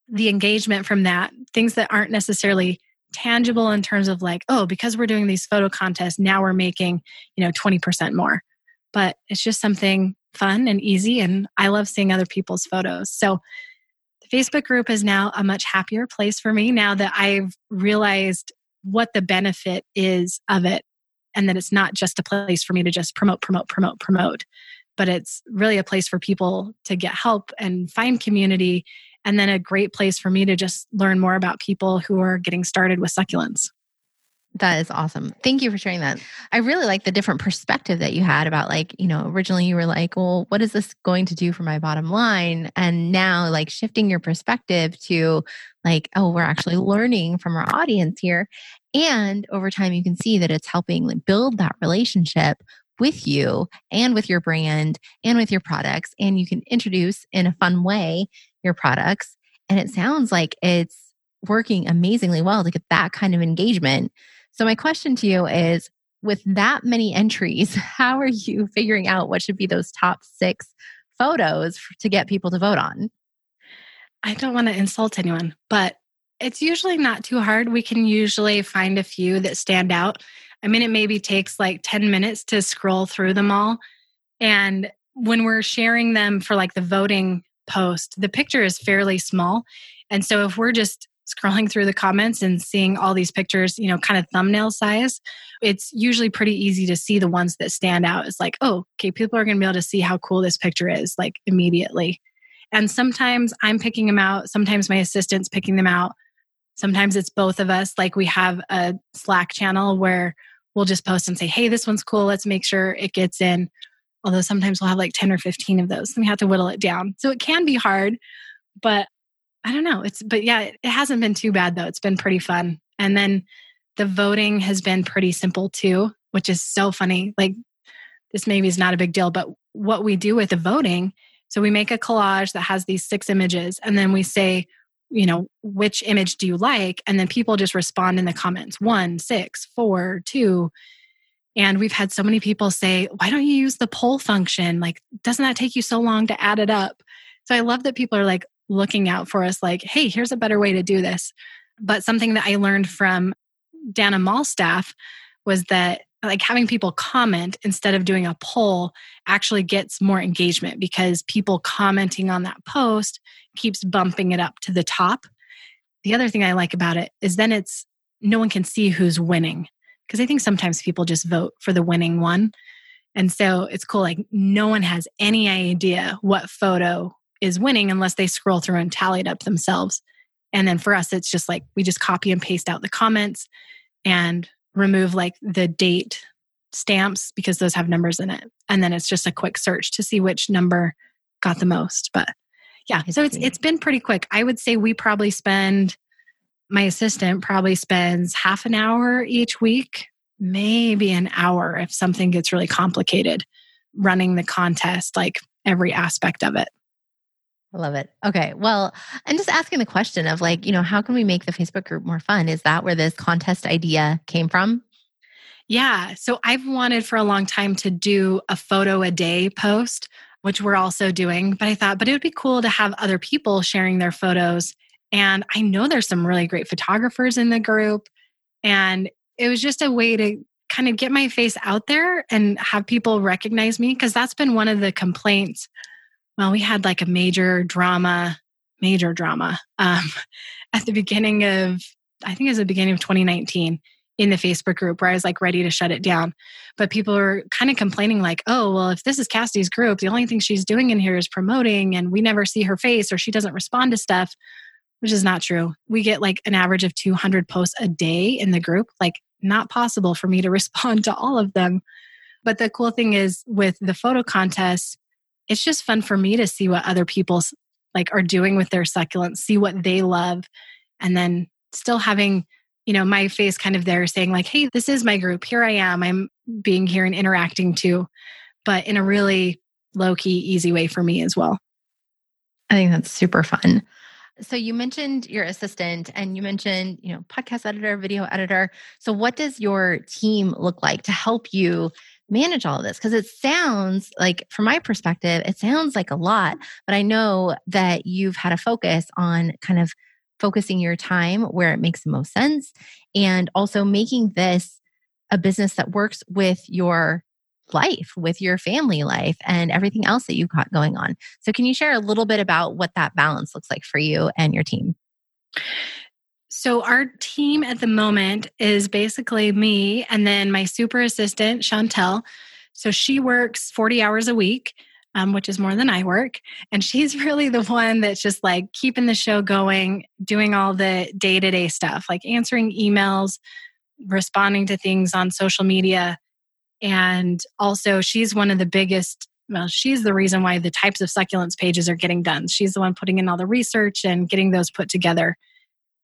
the engagement from that, things that aren't necessarily tangible in terms of like, oh, because we're doing these photo contests, now we're making, you know, 20% more. But it's just something fun and easy. And I love seeing other people's photos. So Facebook group is now a much happier place for me now that I've realized what the benefit is of it and that it's not just a place for me to just promote, promote, promote, promote, but it's really a place for people to get help and find community and then a great place for me to just learn more about people who are getting started with succulents. That is awesome. Thank you for sharing that. I really like the different perspective that you had about like, you know, originally you were like, well, what is this going to do for my bottom line? And now like shifting your perspective to like, oh, we're actually learning from our audience here. And over time you can see that it's helping build that relationship with you and with your brand and with your products. And you can introduce in a fun way your products. And it sounds like it's working amazingly well to get that kind of engagement. So, my question to you is with that many entries, how are you figuring out what should be those top six photos to get people to vote on? I don't want to insult anyone, but it's usually not too hard. We can usually find a few that stand out. I mean, it maybe takes like 10 minutes to scroll through them all. And when we're sharing them for like the voting post, the picture is fairly small. And so if we're just scrolling through the comments and seeing all these pictures, you know, kind of thumbnail size, it's usually pretty easy to see the ones that stand out. It's like, oh, okay, people are going to be able to see how cool this picture is like immediately. And sometimes I'm picking them out, sometimes my assistant's picking them out. Sometimes it's both of us. Like we have a Slack channel where we'll just post and say, hey, this one's cool. Let's make sure it gets in. Although sometimes we'll have like 10 or 15 of those and we have to whittle it down. So it can be hard, but I don't know. It's, but yeah, it hasn't been too bad though. It's been pretty fun. And then the voting has been pretty simple too, which is so funny. Like this maybe is not a big deal, but what we do with the voting, so we make a collage that has these six images and then we say, you know, which image do you like? And then people just respond in the comments one, six, four, two. And we've had so many people say, why don't you use the poll function? Like, doesn't that take you so long to add it up? So I love that people are like looking out for us, like, hey, here's a better way to do this. But something that I learned from Dana Malstaff was that like having people comment instead of doing a poll actually gets more engagement because people commenting on that post keeps bumping it up to the top. The other thing I like about it is then it's no one can see who's winning because I think sometimes people just vote for the winning one. And so it's cool like no one has any idea what photo is winning unless they scroll through and tally it up themselves. And then for us it's just like we just copy and paste out the comments and remove like the date stamps because those have numbers in it. And then it's just a quick search to see which number got the most. But yeah, so it's it's been pretty quick. I would say we probably spend my assistant probably spends half an hour each week, maybe an hour if something gets really complicated running the contest, like every aspect of it. I love it. Okay. Well, I'm just asking the question of like, you know, how can we make the Facebook group more fun? Is that where this contest idea came from? Yeah. So I've wanted for a long time to do a photo a day post, which we're also doing. But I thought, but it would be cool to have other people sharing their photos. And I know there's some really great photographers in the group. And it was just a way to kind of get my face out there and have people recognize me because that's been one of the complaints well, we had like a major drama, major drama um, at the beginning of, I think it was the beginning of 2019 in the Facebook group where I was like ready to shut it down. But people were kind of complaining, like, oh, well, if this is Cassidy's group, the only thing she's doing in here is promoting and we never see her face or she doesn't respond to stuff, which is not true. We get like an average of 200 posts a day in the group, like, not possible for me to respond to all of them. But the cool thing is with the photo contests, it's just fun for me to see what other people like are doing with their succulents, see what they love, and then still having you know my face kind of there saying like hey this is my group. Here i am. I'm being here and interacting too but in a really low key easy way for me as well. I think that's super fun. So you mentioned your assistant and you mentioned, you know, podcast editor, video editor. So what does your team look like to help you manage all of this? Because it sounds like, from my perspective, it sounds like a lot, but I know that you've had a focus on kind of focusing your time where it makes the most sense and also making this a business that works with your life, with your family life, and everything else that you've got going on. So, can you share a little bit about what that balance looks like for you and your team? So, our team at the moment is basically me and then my super assistant, Chantel. So, she works 40 hours a week. Um, which is more than I work. And she's really the one that's just like keeping the show going, doing all the day to day stuff, like answering emails, responding to things on social media. And also, she's one of the biggest, well, she's the reason why the types of succulents pages are getting done. She's the one putting in all the research and getting those put together.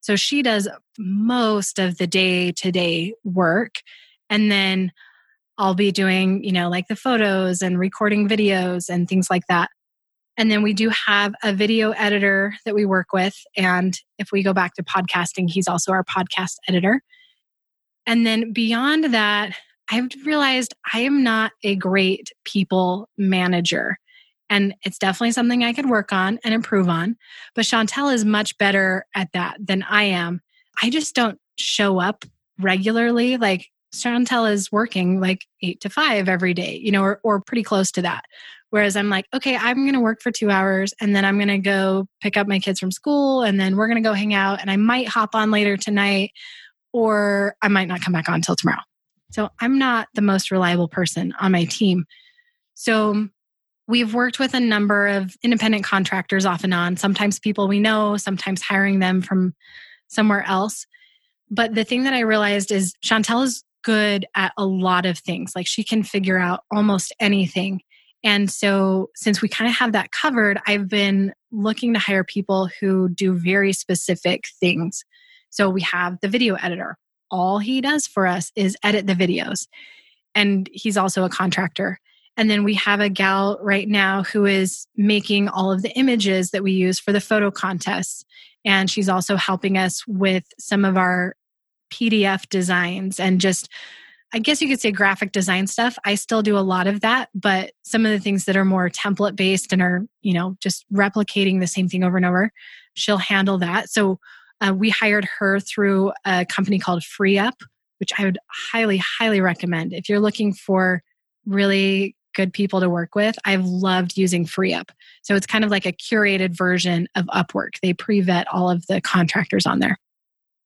So she does most of the day to day work. And then I'll be doing, you know, like the photos and recording videos and things like that. And then we do have a video editor that we work with. And if we go back to podcasting, he's also our podcast editor. And then beyond that, I've realized I am not a great people manager. And it's definitely something I could work on and improve on. But Chantel is much better at that than I am. I just don't show up regularly. Like Chantel is working like eight to five every day, you know, or, or pretty close to that. Whereas I'm like, okay, I'm going to work for two hours and then I'm going to go pick up my kids from school and then we're going to go hang out and I might hop on later tonight or I might not come back on until tomorrow. So I'm not the most reliable person on my team. So we've worked with a number of independent contractors off and on, sometimes people we know, sometimes hiring them from somewhere else. But the thing that I realized is Chantel is good at a lot of things. Like she can figure out almost anything. And so, since we kind of have that covered, I've been looking to hire people who do very specific things. So, we have the video editor. All he does for us is edit the videos. And he's also a contractor. And then we have a gal right now who is making all of the images that we use for the photo contests. And she's also helping us with some of our PDF designs and just, I guess you could say graphic design stuff. I still do a lot of that, but some of the things that are more template based and are, you know, just replicating the same thing over and over, she'll handle that. So uh, we hired her through a company called FreeUp, which I would highly, highly recommend. If you're looking for really good people to work with, I've loved using FreeUp. So it's kind of like a curated version of Upwork. They pre vet all of the contractors on there.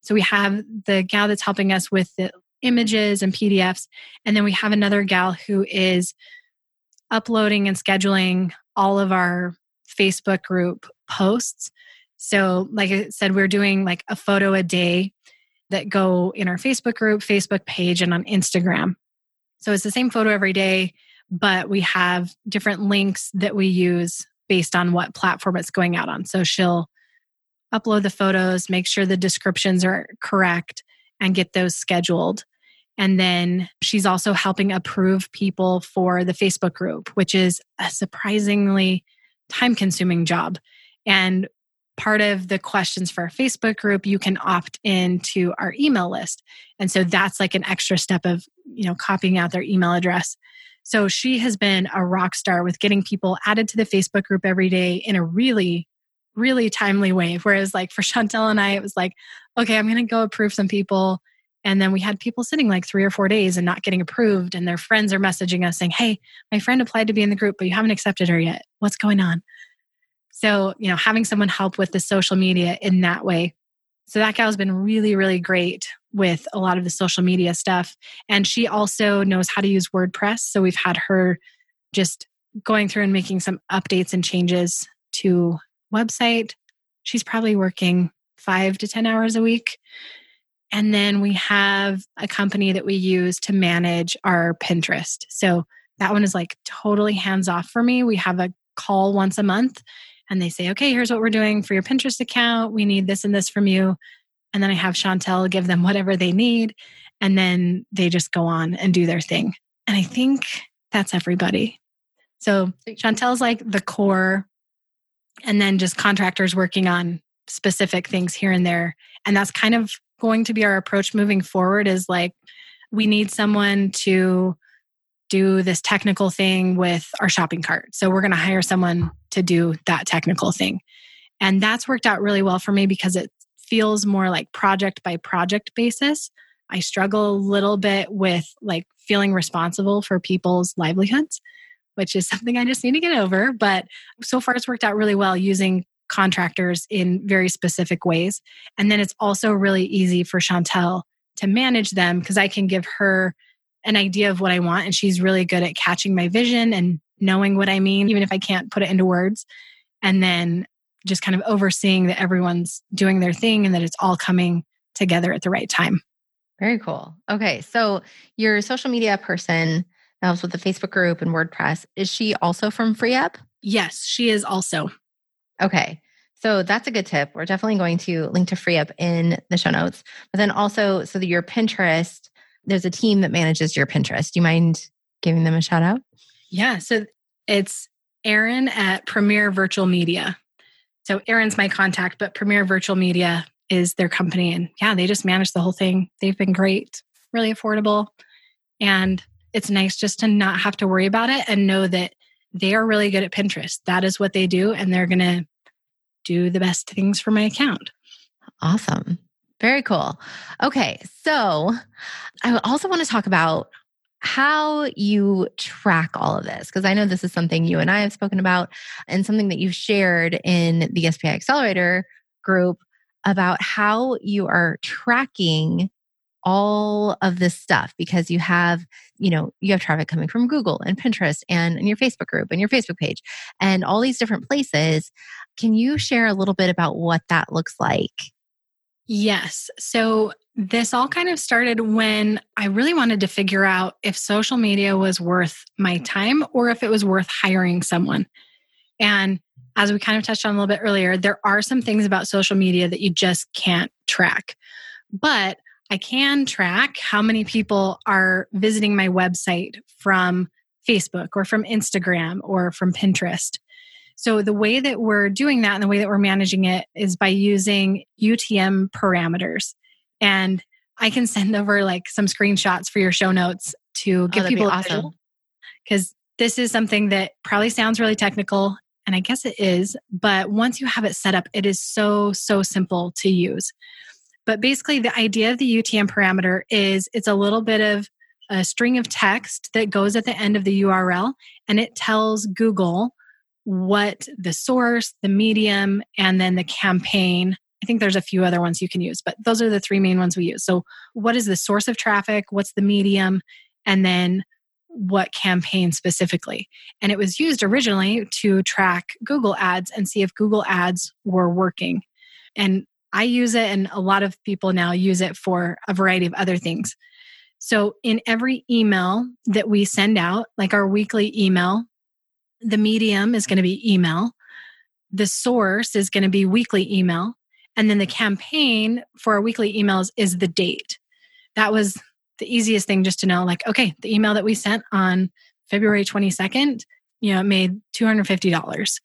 So we have the gal that's helping us with the images and PDFs. And then we have another gal who is uploading and scheduling all of our Facebook group posts. So, like I said, we're doing like a photo a day that go in our Facebook group, Facebook page, and on Instagram. So it's the same photo every day, but we have different links that we use based on what platform it's going out on. So she'll upload the photos, make sure the descriptions are correct, and get those scheduled. And then she's also helping approve people for the Facebook group, which is a surprisingly time consuming job. And part of the questions for our Facebook group, you can opt into our email list. And so that's like an extra step of, you know, copying out their email address. So she has been a rock star with getting people added to the Facebook group every day in a really really timely way. Whereas, like for Chantel and I, it was like, okay, I'm going to go approve some people. And then we had people sitting like three or four days and not getting approved. And their friends are messaging us saying, hey, my friend applied to be in the group, but you haven't accepted her yet. What's going on? So, you know, having someone help with the social media in that way. So that gal's been really, really great with a lot of the social media stuff. And she also knows how to use WordPress. So we've had her just going through and making some updates and changes to website. She's probably working five to 10 hours a week. And then we have a company that we use to manage our Pinterest. So that one is like totally hands off for me. We have a call once a month and they say, okay, here's what we're doing for your Pinterest account. We need this and this from you. And then I have Chantel give them whatever they need. And then they just go on and do their thing. And I think that's everybody. So Chantel's like the core and then just contractors working on specific things here and there. And that's kind of going to be our approach moving forward is like, we need someone to do this technical thing with our shopping cart. So we're going to hire someone to do that technical thing. And that's worked out really well for me because it feels more like project by project basis. I struggle a little bit with like feeling responsible for people's livelihoods, which is something I just need to get over. But so far, it's worked out really well using contractors in very specific ways. And then it's also really easy for Chantel to manage them because I can give her an idea of what I want. And she's really good at catching my vision and knowing what I mean, even if I can't put it into words. And then just kind of overseeing that everyone's doing their thing and that it's all coming together at the right time. Very cool. Okay. So your social media person that helps with the Facebook group and WordPress, is she also from FreeUp? Yes, she is also. Okay. So that's a good tip. We're definitely going to link to FreeUp in the show notes. But then also, so that your Pinterest, there's a team that manages your Pinterest. Do you mind giving them a shout out? Yeah. So it's Erin at Premier Virtual Media. So Erin's my contact, but Premier Virtual Media is their company. And yeah, they just manage the whole thing. They've been great, really affordable. And it's nice just to not have to worry about it and know that they are really good at Pinterest. That is what they do. And they're going to do the best things for my account. Awesome. Very cool. Okay. So I also want to talk about how you track all of this because I know this is something you and I have spoken about and something that you've shared in the SPI Accelerator group about how you are tracking all of this stuff because you have you know you have traffic coming from google and pinterest and, and your facebook group and your facebook page and all these different places. Can you share a little bit about what that looks like yes so this all kind of started when i really wanted to figure out if social media was worth my time or if it was worth hiring someone and as we kind of touched on a little bit earlier, there are some things about social media that you just can't track. But I can track how many people are visiting my website from Facebook or from Instagram or from Pinterest. So, the way that we're doing that and the way that we're managing it is by using UTM parameters. And I can send over like some screenshots for your show notes to oh, give oh, people be awesome. Because this is something that probably sounds really technical and I guess it is, but once you have it set up, it is so, so simple to use. But basically, the idea of the UTM parameter is it's a little bit of a string of text that goes at the end of the URL and it tells Google what the source, the medium, and then the campaign. I think there's a few other ones you can use, but those are the three main ones we use. So, what is the source of traffic? What's the medium? And then what campaign specifically. And it was used originally to track Google ads and see if Google ads were working. And I use it, and a lot of people now use it for a variety of other things. So, in every email that we send out, like our weekly email, the medium is going to be email, the source is going to be weekly email, and then the campaign for our weekly emails is the date. That was the easiest thing just to know like okay the email that we sent on february 22nd you know made $250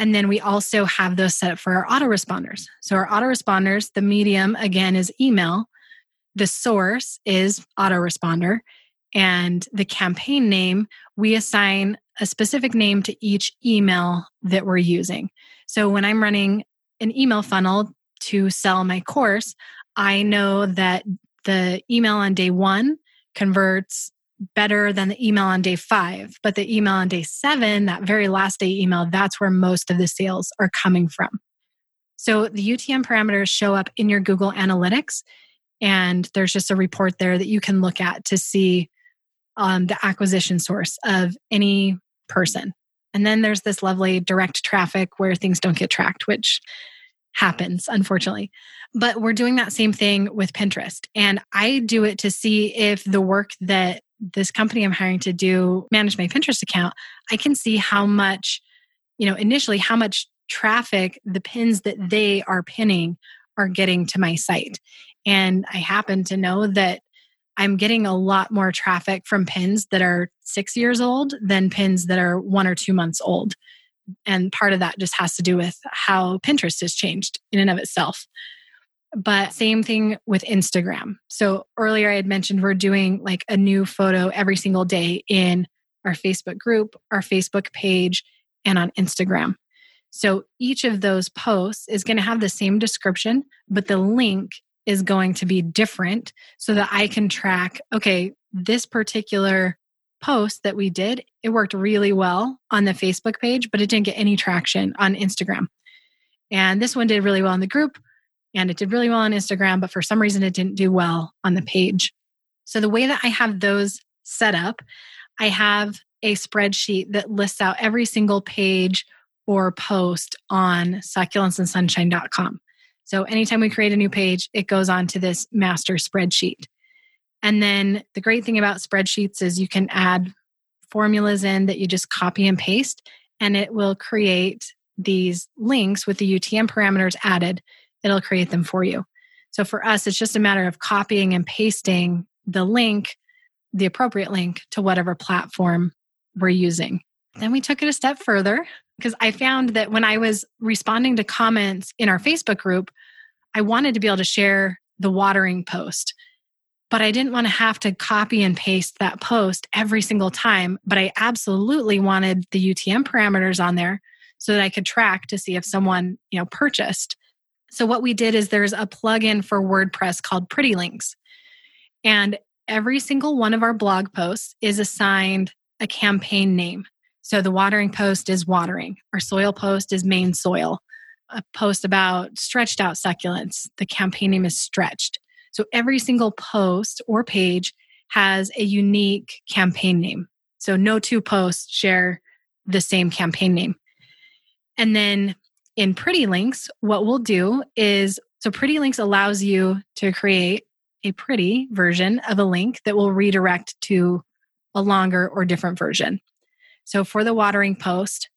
and then we also have those set up for our autoresponders so our autoresponders the medium again is email the source is autoresponder and the campaign name we assign a specific name to each email that we're using so when i'm running an email funnel to sell my course I know that the email on day one converts better than the email on day five. But the email on day seven, that very last day email, that's where most of the sales are coming from. So the UTM parameters show up in your Google Analytics, and there's just a report there that you can look at to see um, the acquisition source of any person. And then there's this lovely direct traffic where things don't get tracked, which happens, unfortunately. But we're doing that same thing with Pinterest. And I do it to see if the work that this company I'm hiring to do manage my Pinterest account, I can see how much, you know, initially how much traffic the pins that they are pinning are getting to my site. And I happen to know that I'm getting a lot more traffic from pins that are six years old than pins that are one or two months old And part of that just has to do with how Pinterest has changed in and of itself. But same thing with Instagram. So earlier I had mentioned we're doing like a new photo every single day in our Facebook group, our Facebook page, and on Instagram. So each of those posts is going to have the same description, but the link is going to be different so that I can track, okay, this particular post that we did, it worked really well on the Facebook page, but it didn't get any traction on Instagram. And this one did really well in the group and it did really well on Instagram, but for some reason it didn't do well on the page. So the way that I have those set up, I have a spreadsheet that lists out every single page or post on succulentsandsunshine.com. So anytime we create a new page, it goes on to this master spreadsheet. And then the great thing about spreadsheets is you can add formulas in that you just copy and paste, and it will create these links with the UTM parameters added. It'll create them for you. So for us, it's just a matter of copying and pasting the link, the appropriate link to whatever platform we're using. Then we took it a step further because I found that when I was responding to comments in our Facebook group, I wanted to be able to share the watering post. But I didn't want to have to copy and paste that post every single time. But I absolutely wanted the UTM parameters on there so that I could track to see if someone, you know, purchased. So what we did is there's a plugin for WordPress called Pretty Links. And every single one of our blog posts is assigned a campaign name. So the watering post is watering, our soil post is main soil. A post about stretched out succulents, the campaign name is stretched. So every single post or page has a unique campaign name. So no two posts share the same campaign name. And then in Pretty Links, what we'll do is so Pretty Links allows you to create a pretty version of a link that will redirect to a longer or different version. So for the watering post,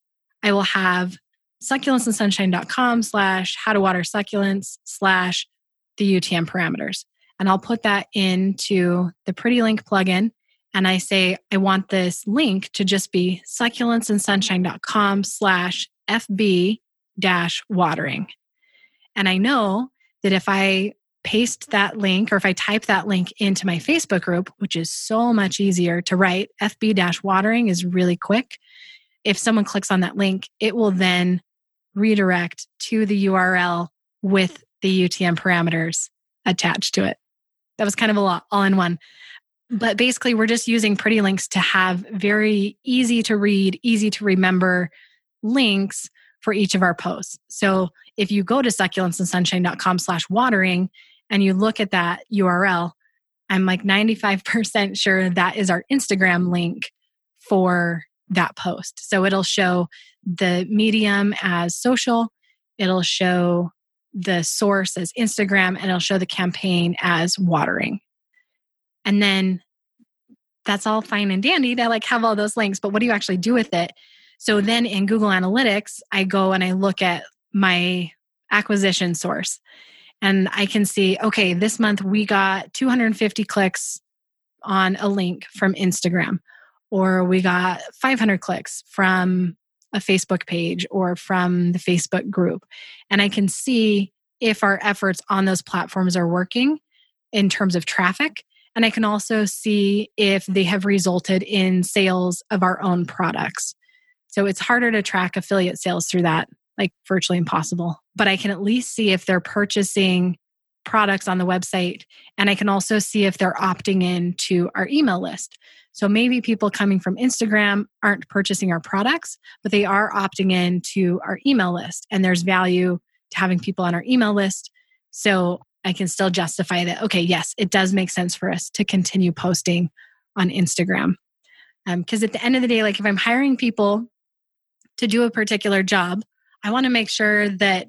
I will have succulentsandsunshine.com slash how to water succulents slash the UTM parameters. And I'll put that into the Pretty Link plugin. And I say, I want this link to just be succulentsandsunshine.com slash FB dash watering. And I know that if I paste that link or if I type that link into my Facebook group, which is so much easier to write, FB watering is really quick. If someone clicks on that link, it will then redirect to the URL with the UTM parameters attached to it. That was kind of a lot all in one. But basically, we're just using pretty links to have very easy to read, easy to remember links for each of our posts. So if you go to succulentsandsunshine.com slash watering and you look at that URL, I'm like 95% sure that is our Instagram link for that post. So it'll show the medium as social, it'll show the source as Instagram, and it'll show the campaign as watering. And then that's all fine and dandy to like have all those links, but what do you actually do with it? So then in Google Analytics, I go and I look at my acquisition source and I can see, okay, this month we got 250 clicks on a link from Instagram, or we got 500 clicks from a Facebook page or from the Facebook group. And I can see if our efforts on those platforms are working in terms of traffic. And I can also see if they have resulted in sales of our own products. So it's harder to track affiliate sales through that like virtually impossible. But I can at least see if they're purchasing products on the website. And I can also see if they're opting in to our email list. So maybe people coming from Instagram aren't purchasing our products, but they are opting in to our email list. And there's value to having people on our email list. So I can still justify that, okay, yes, it does make sense for us to continue posting on Instagram. Because um, at the end of the day, like if I'm hiring people to do a particular job, I want to make sure that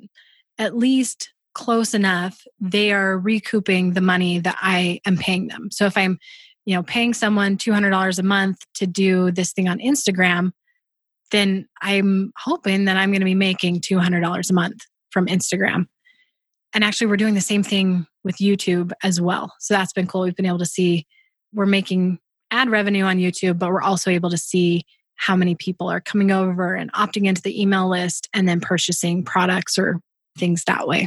at least close enough they are recouping the money that I am paying them. So if I'm, you know, paying someone $200 a month to do this thing on Instagram, then I'm hoping that I'm going to be making $200 a month from Instagram. And actually, we're doing the same thing with YouTube as well. So that's been cool. We've been able to see we're making ad revenue on YouTube, but we're also able to see how many people are coming over and opting into the email list and then purchasing products or things that way.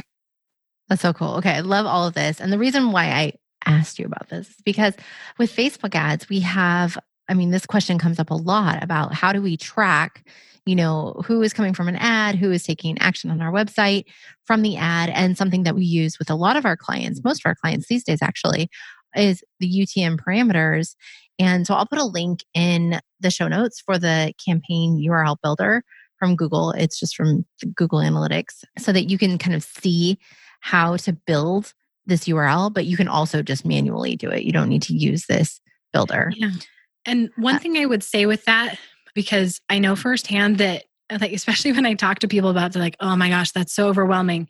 That's so cool. Okay. I love all of this. And the reason why I asked you about this is because with Facebook ads, we have, I mean, this question comes up a lot about how do we track, you know, who is coming from an ad, who is taking action on our website from the ad. And something that we use with a lot of our clients, most of our clients these days actually, is the UTM parameters. And so I'll put a link in the show notes for the campaign URL builder from Google. It's just from Google Analytics so that you can kind of see how to build this URL, but you can also just manually do it. You don't need to use this builder. Yeah. And one uh, thing I would say with that, because I know firsthand that, like, especially when I talk to people about, they're like, oh my gosh, that's so overwhelming.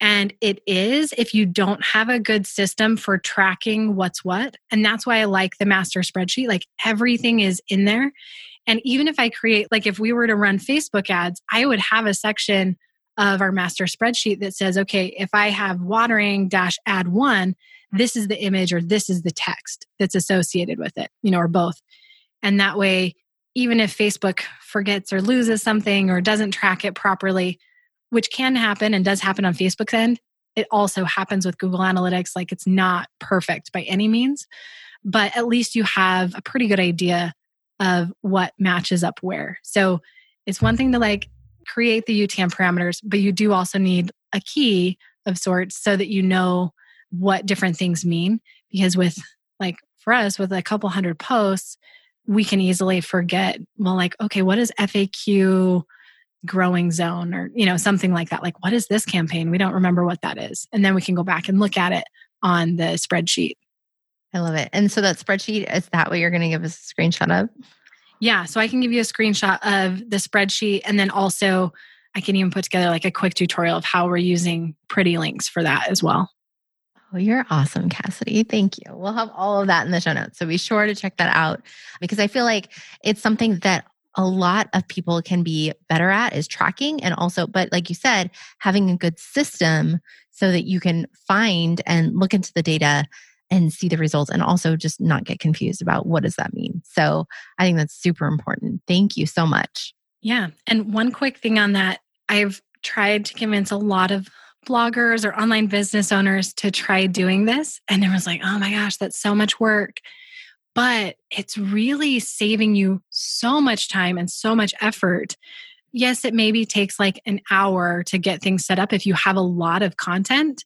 And it is if you don't have a good system for tracking what's what. And that's why I like the master spreadsheet. Like everything is in there. And even if I create, like if we were to run Facebook ads, I would have a section of our master spreadsheet that says, okay, if I have watering dash ad one, this is the image or this is the text that's associated with it, you know, or both. And that way, even if Facebook forgets or loses something or doesn't track it properly, which can happen and does happen on Facebook's end. It also happens with Google Analytics. Like it's not perfect by any means, but at least you have a pretty good idea of what matches up where. So it's one thing to like create the UTM parameters, but you do also need a key of sorts so that you know what different things mean. Because with like for us, with a couple hundred posts, we can easily forget, well, like, okay, what is FAQ? Growing zone or you know something like that like what is this campaign we don't remember what that is and then we can go back and look at it on the spreadsheet i love it and so that spreadsheet is that what you're going to give us a screenshot of yeah so i can give you a screenshot of the spreadsheet and then also i can even put together like a quick tutorial of how we're using pretty links for that as well Oh, you're awesome, Cassidy. Thank you. We'll have all of that in the show notes. So be sure to check that out because I feel like it's something that a lot of people can be better at is tracking and also but like you said having a good system so that you can find and look into the data and see the results and also just not get confused about what does that mean. So i think that's super important. Thank you so much. Yeah. And one quick thing on that i've tried to convince a lot of bloggers or online business owners to try doing this and everyone's like oh my gosh that's so much work but it's really saving you so much time and so much effort. Yes, it maybe takes like an hour to get things set up if you have a lot of content.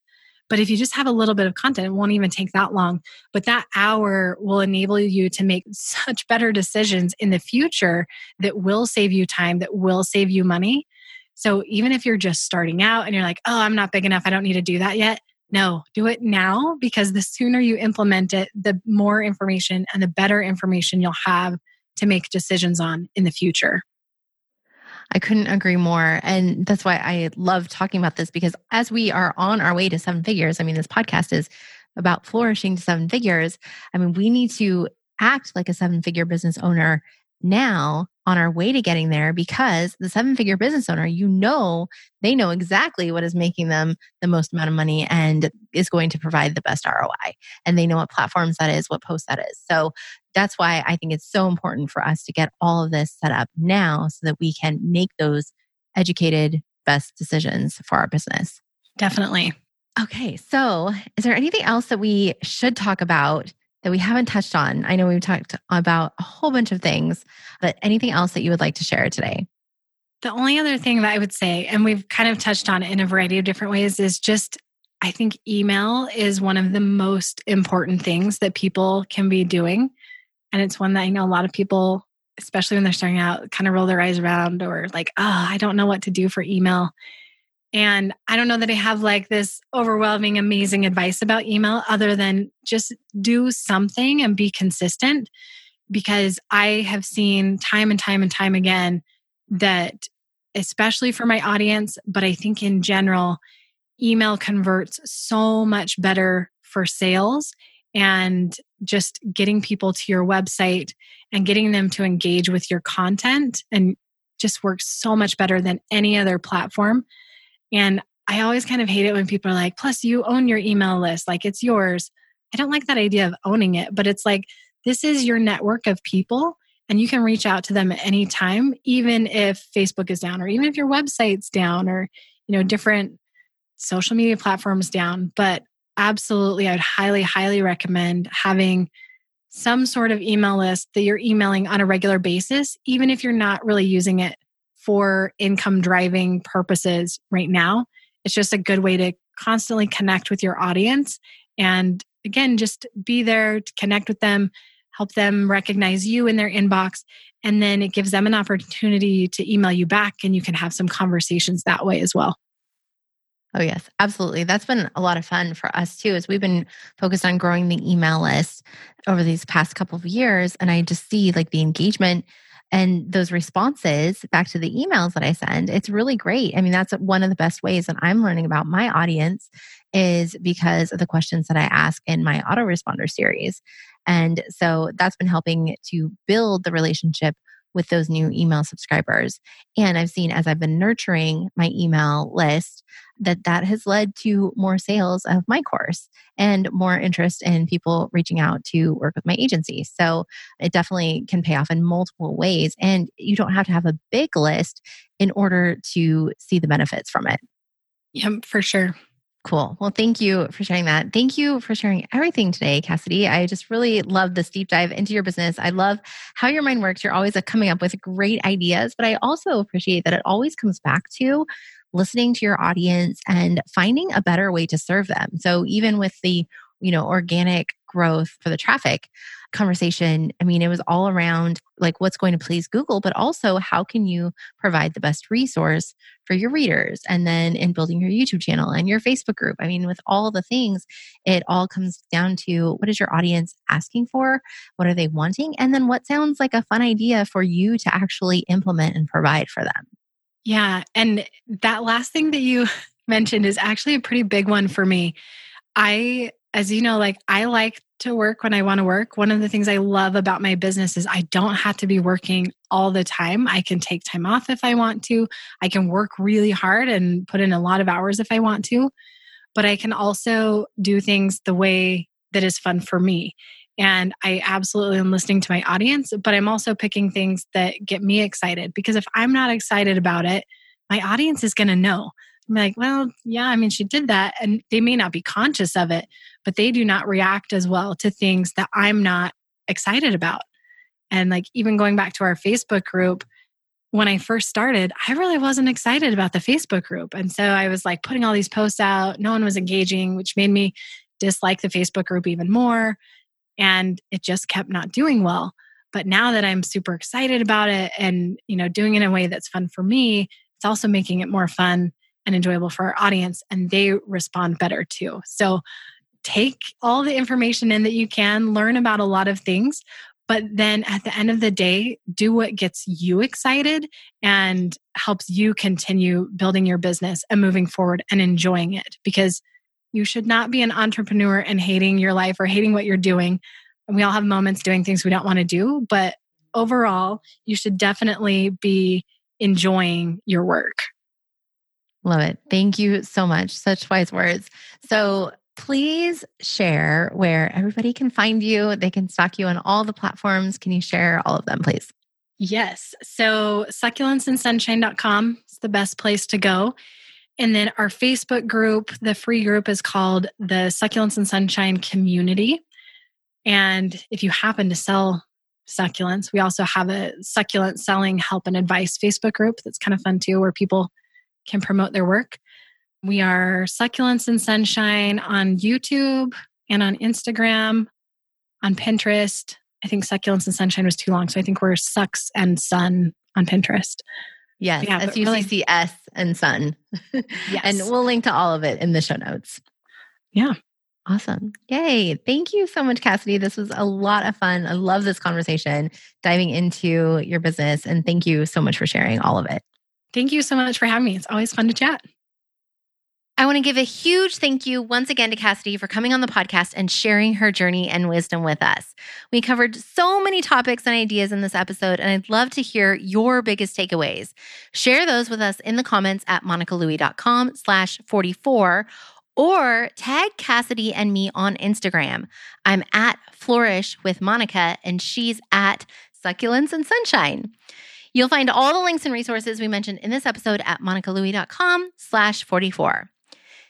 But if you just have a little bit of content, it won't even take that long. But that hour will enable you to make such better decisions in the future that will save you time, that will save you money. So even if you're just starting out and you're like, oh, I'm not big enough, I don't need to do that yet, no, do it now because the sooner you implement it, the more information and the better information you'll have to make decisions on in the future. I couldn't agree more. And that's why I love talking about this because as we are on our way to seven figures, I mean, this podcast is about flourishing to seven figures. I mean, we need to act like a seven figure business owner now on our way to getting there because the seven figure business owner, you know, they know exactly what is making them the most amount of money and is going to provide the best ROI. And they know what platforms that is, what post that is. So that's why I think it's so important for us to get all of this set up now so that we can make those educated, best decisions for our business. Definitely. Okay. So is there anything else that we should talk about? That we haven't touched on? I know we've talked about a whole bunch of things, but anything else that you would like to share today? The only other thing that I would say, and we've kind of touched on it in a variety of different ways, is just I think email is one of the most important things that people can be doing. And it's one that I know a lot of people, especially when they're starting out, kind of roll their eyes around or like, oh, I don't know what to do for email. And I don't know that I have like this overwhelming, amazing advice about email other than just do something and be consistent. Because I have seen time and time and time again that, especially for my audience, but I think in general, email converts so much better for sales and just getting people to your website and getting them to engage with your content and just works so much better than any other platform and I always kind of hate it when people are like, plus you own your email list, like it's yours. I don't like that idea of owning it, but it's like, this is your network of people and you can reach out to them at any time, even if Facebook is down or even if your website's down or, you know, different social media platforms down. But absolutely, I'd highly, highly recommend having some sort of email list that you're emailing on a regular basis, even if you're not really using it for income driving purposes right now. It's just a good way to constantly connect with your audience and again, just be there to connect with them, help them recognize you in their inbox. And then it gives them an opportunity to email you back and you can have some conversations that way as well. Oh, yes, absolutely. That's been a lot of fun for us too, as we've been focused on growing the email list over these past couple of years. And I just see like the engagement and those responses back to the emails that I send. It's really great. I mean, that's one of the best ways that I'm learning about my audience is because of the questions that I ask in my autoresponder series. And so that's been helping to build the relationship with those new email subscribers. And I've seen as I've been nurturing my email list that that has led to more sales of my course and more interest in people reaching out to work with my agency. So it definitely can pay off in multiple ways. And you don't have to have a big list in order to see the benefits from it. Yep, for sure. Cool. Well, thank you for sharing that. Thank you for sharing everything today, Cassidy. I just really love this deep dive into your business. I love how your mind works. You're always uh, coming up with great ideas, but I also appreciate that it always comes back to listening to your audience and finding a better way to serve them. So even with the, you know, organic growth for the traffic, conversation, I mean, it was all around like what's going to please Google, but also how can you provide the best resource for your readers? And then in building your YouTube channel and your Facebook group. I mean, with all the things, it all comes down to what is your audience asking for? What are they wanting? And then what sounds like a fun idea for you to actually implement and provide for them? Yeah. And that last thing that you mentioned is actually a pretty big one for me. I as you know, like I like to work when I want to work. One of the things I love about my business is I don't have to be working all the time. I can take time off if I want to. I can work really hard and put in a lot of hours if I want to. But I can also do things the way that is fun for me. And I absolutely am listening to my audience, but I'm also picking things that get me excited because if I'm not excited about it, my audience is going to know. I'm like, well, yeah, I mean, she did that. And they may not be conscious of it, but they do not react as well to things that I'm not excited about. And like, even going back to our Facebook group, when I first started, I really wasn't excited about the Facebook group. And so I was like putting all these posts out, no one was engaging, which made me dislike the Facebook group even more. And it just kept not doing well. But now that I'm super excited about it and, you know, doing it in a way that's fun for me, it's also making it more fun and enjoyable for our audience and they respond better too. So take all the information in that you can, learn about a lot of things, but then at the end of the day, do what gets you excited and helps you continue building your business and moving forward and enjoying it because you should not be an entrepreneur and hating your life or hating what you're doing. We all have moments doing things we don't want to do, but overall, you should definitely be enjoying your work. Love it. Thank you so much. Such wise words. So please share where everybody can find you. They can stalk you on all the platforms. Can you share all of them, please? Yes. So succulentsandsunshine.com is the best place to go. And then our Facebook group, the free group is called the Succulents and Sunshine Community. And if you happen to sell succulents, we also have a succulent selling help and advice Facebook group that's kind of fun too, where people can promote their work. We are Succulents and Sunshine on YouTube and on Instagram, on Pinterest. I think Succulents and Sunshine was too long. So I think we're Sucks and Sun on Pinterest. Yes, yeah, S U C C S and Sun. Yes. and we'll link to all of it in the show notes. Yeah. Awesome. Yay. Thank you so much, Cassidy. This was a lot of fun. I love this conversation, diving into your business. And thank you so much for sharing all of it. Thank you so much for having me. It's always fun to chat. I want to give a huge thank you once again to Cassidy for coming on the podcast and sharing her journey and wisdom with us. We covered so many topics and ideas in this episode, and I'd love to hear your biggest takeaways. Share those with us in the comments at monicalouie.com slash 44 or tag Cassidy and me on Instagram. I'm at Flourish with Monica, and she's at succulents and sunshine. You'll find all the links and resources we mentioned in this episode at monicalouie.com slash 44.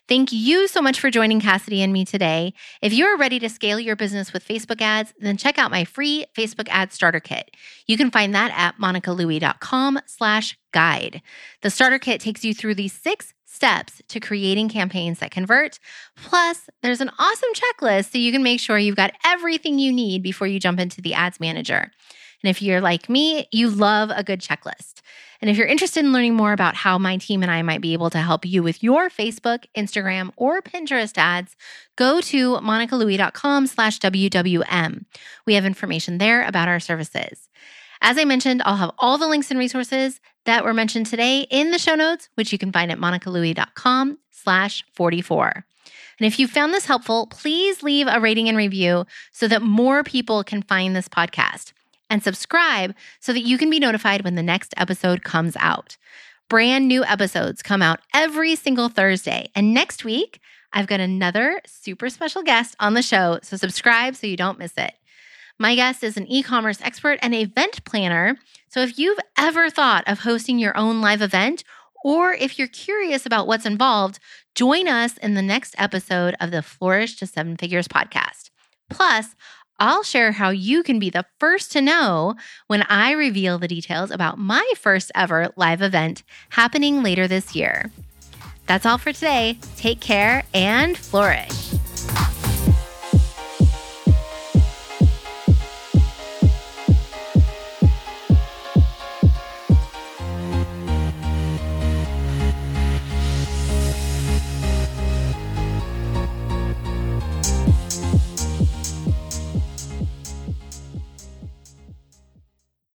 Thank you so much for joining Cassidy and me today. If you're ready to scale your business with Facebook ads, then check out my free Facebook ad starter kit. You can find that at monicalouie.com slash guide. The starter kit takes you through these six steps to creating campaigns that convert. Plus, there's an awesome checklist so you can make sure you've got everything you need before you jump into the ads manager. And if you're like me, you love a good checklist. And if you're interested in learning more about how my team and I might be able to help you with your Facebook, Instagram, or Pinterest ads, go to monicalouie.com slash WWM. We have information there about our services. As I mentioned, I'll have all the links and resources that were mentioned today in the show notes, which you can find at monicalouie.com slash 44. And if you found this helpful, please leave a rating and review so that more people can find this podcast and subscribe so that you can be notified when the next episode comes out. Brand new episodes come out every single Thursday. And next week, I've got another super special guest on the show. So subscribe so you don't miss it. My guest is an e commerce expert and event planner. So if you've ever thought of hosting your own live event, or if you're curious about what's involved, join us in the next episode of the Flourish to Seven Figures podcast. Plus, I'll share how you can be the first to know when I reveal the details about my first ever live event happening later this year. That's all for today. Take care and flourish.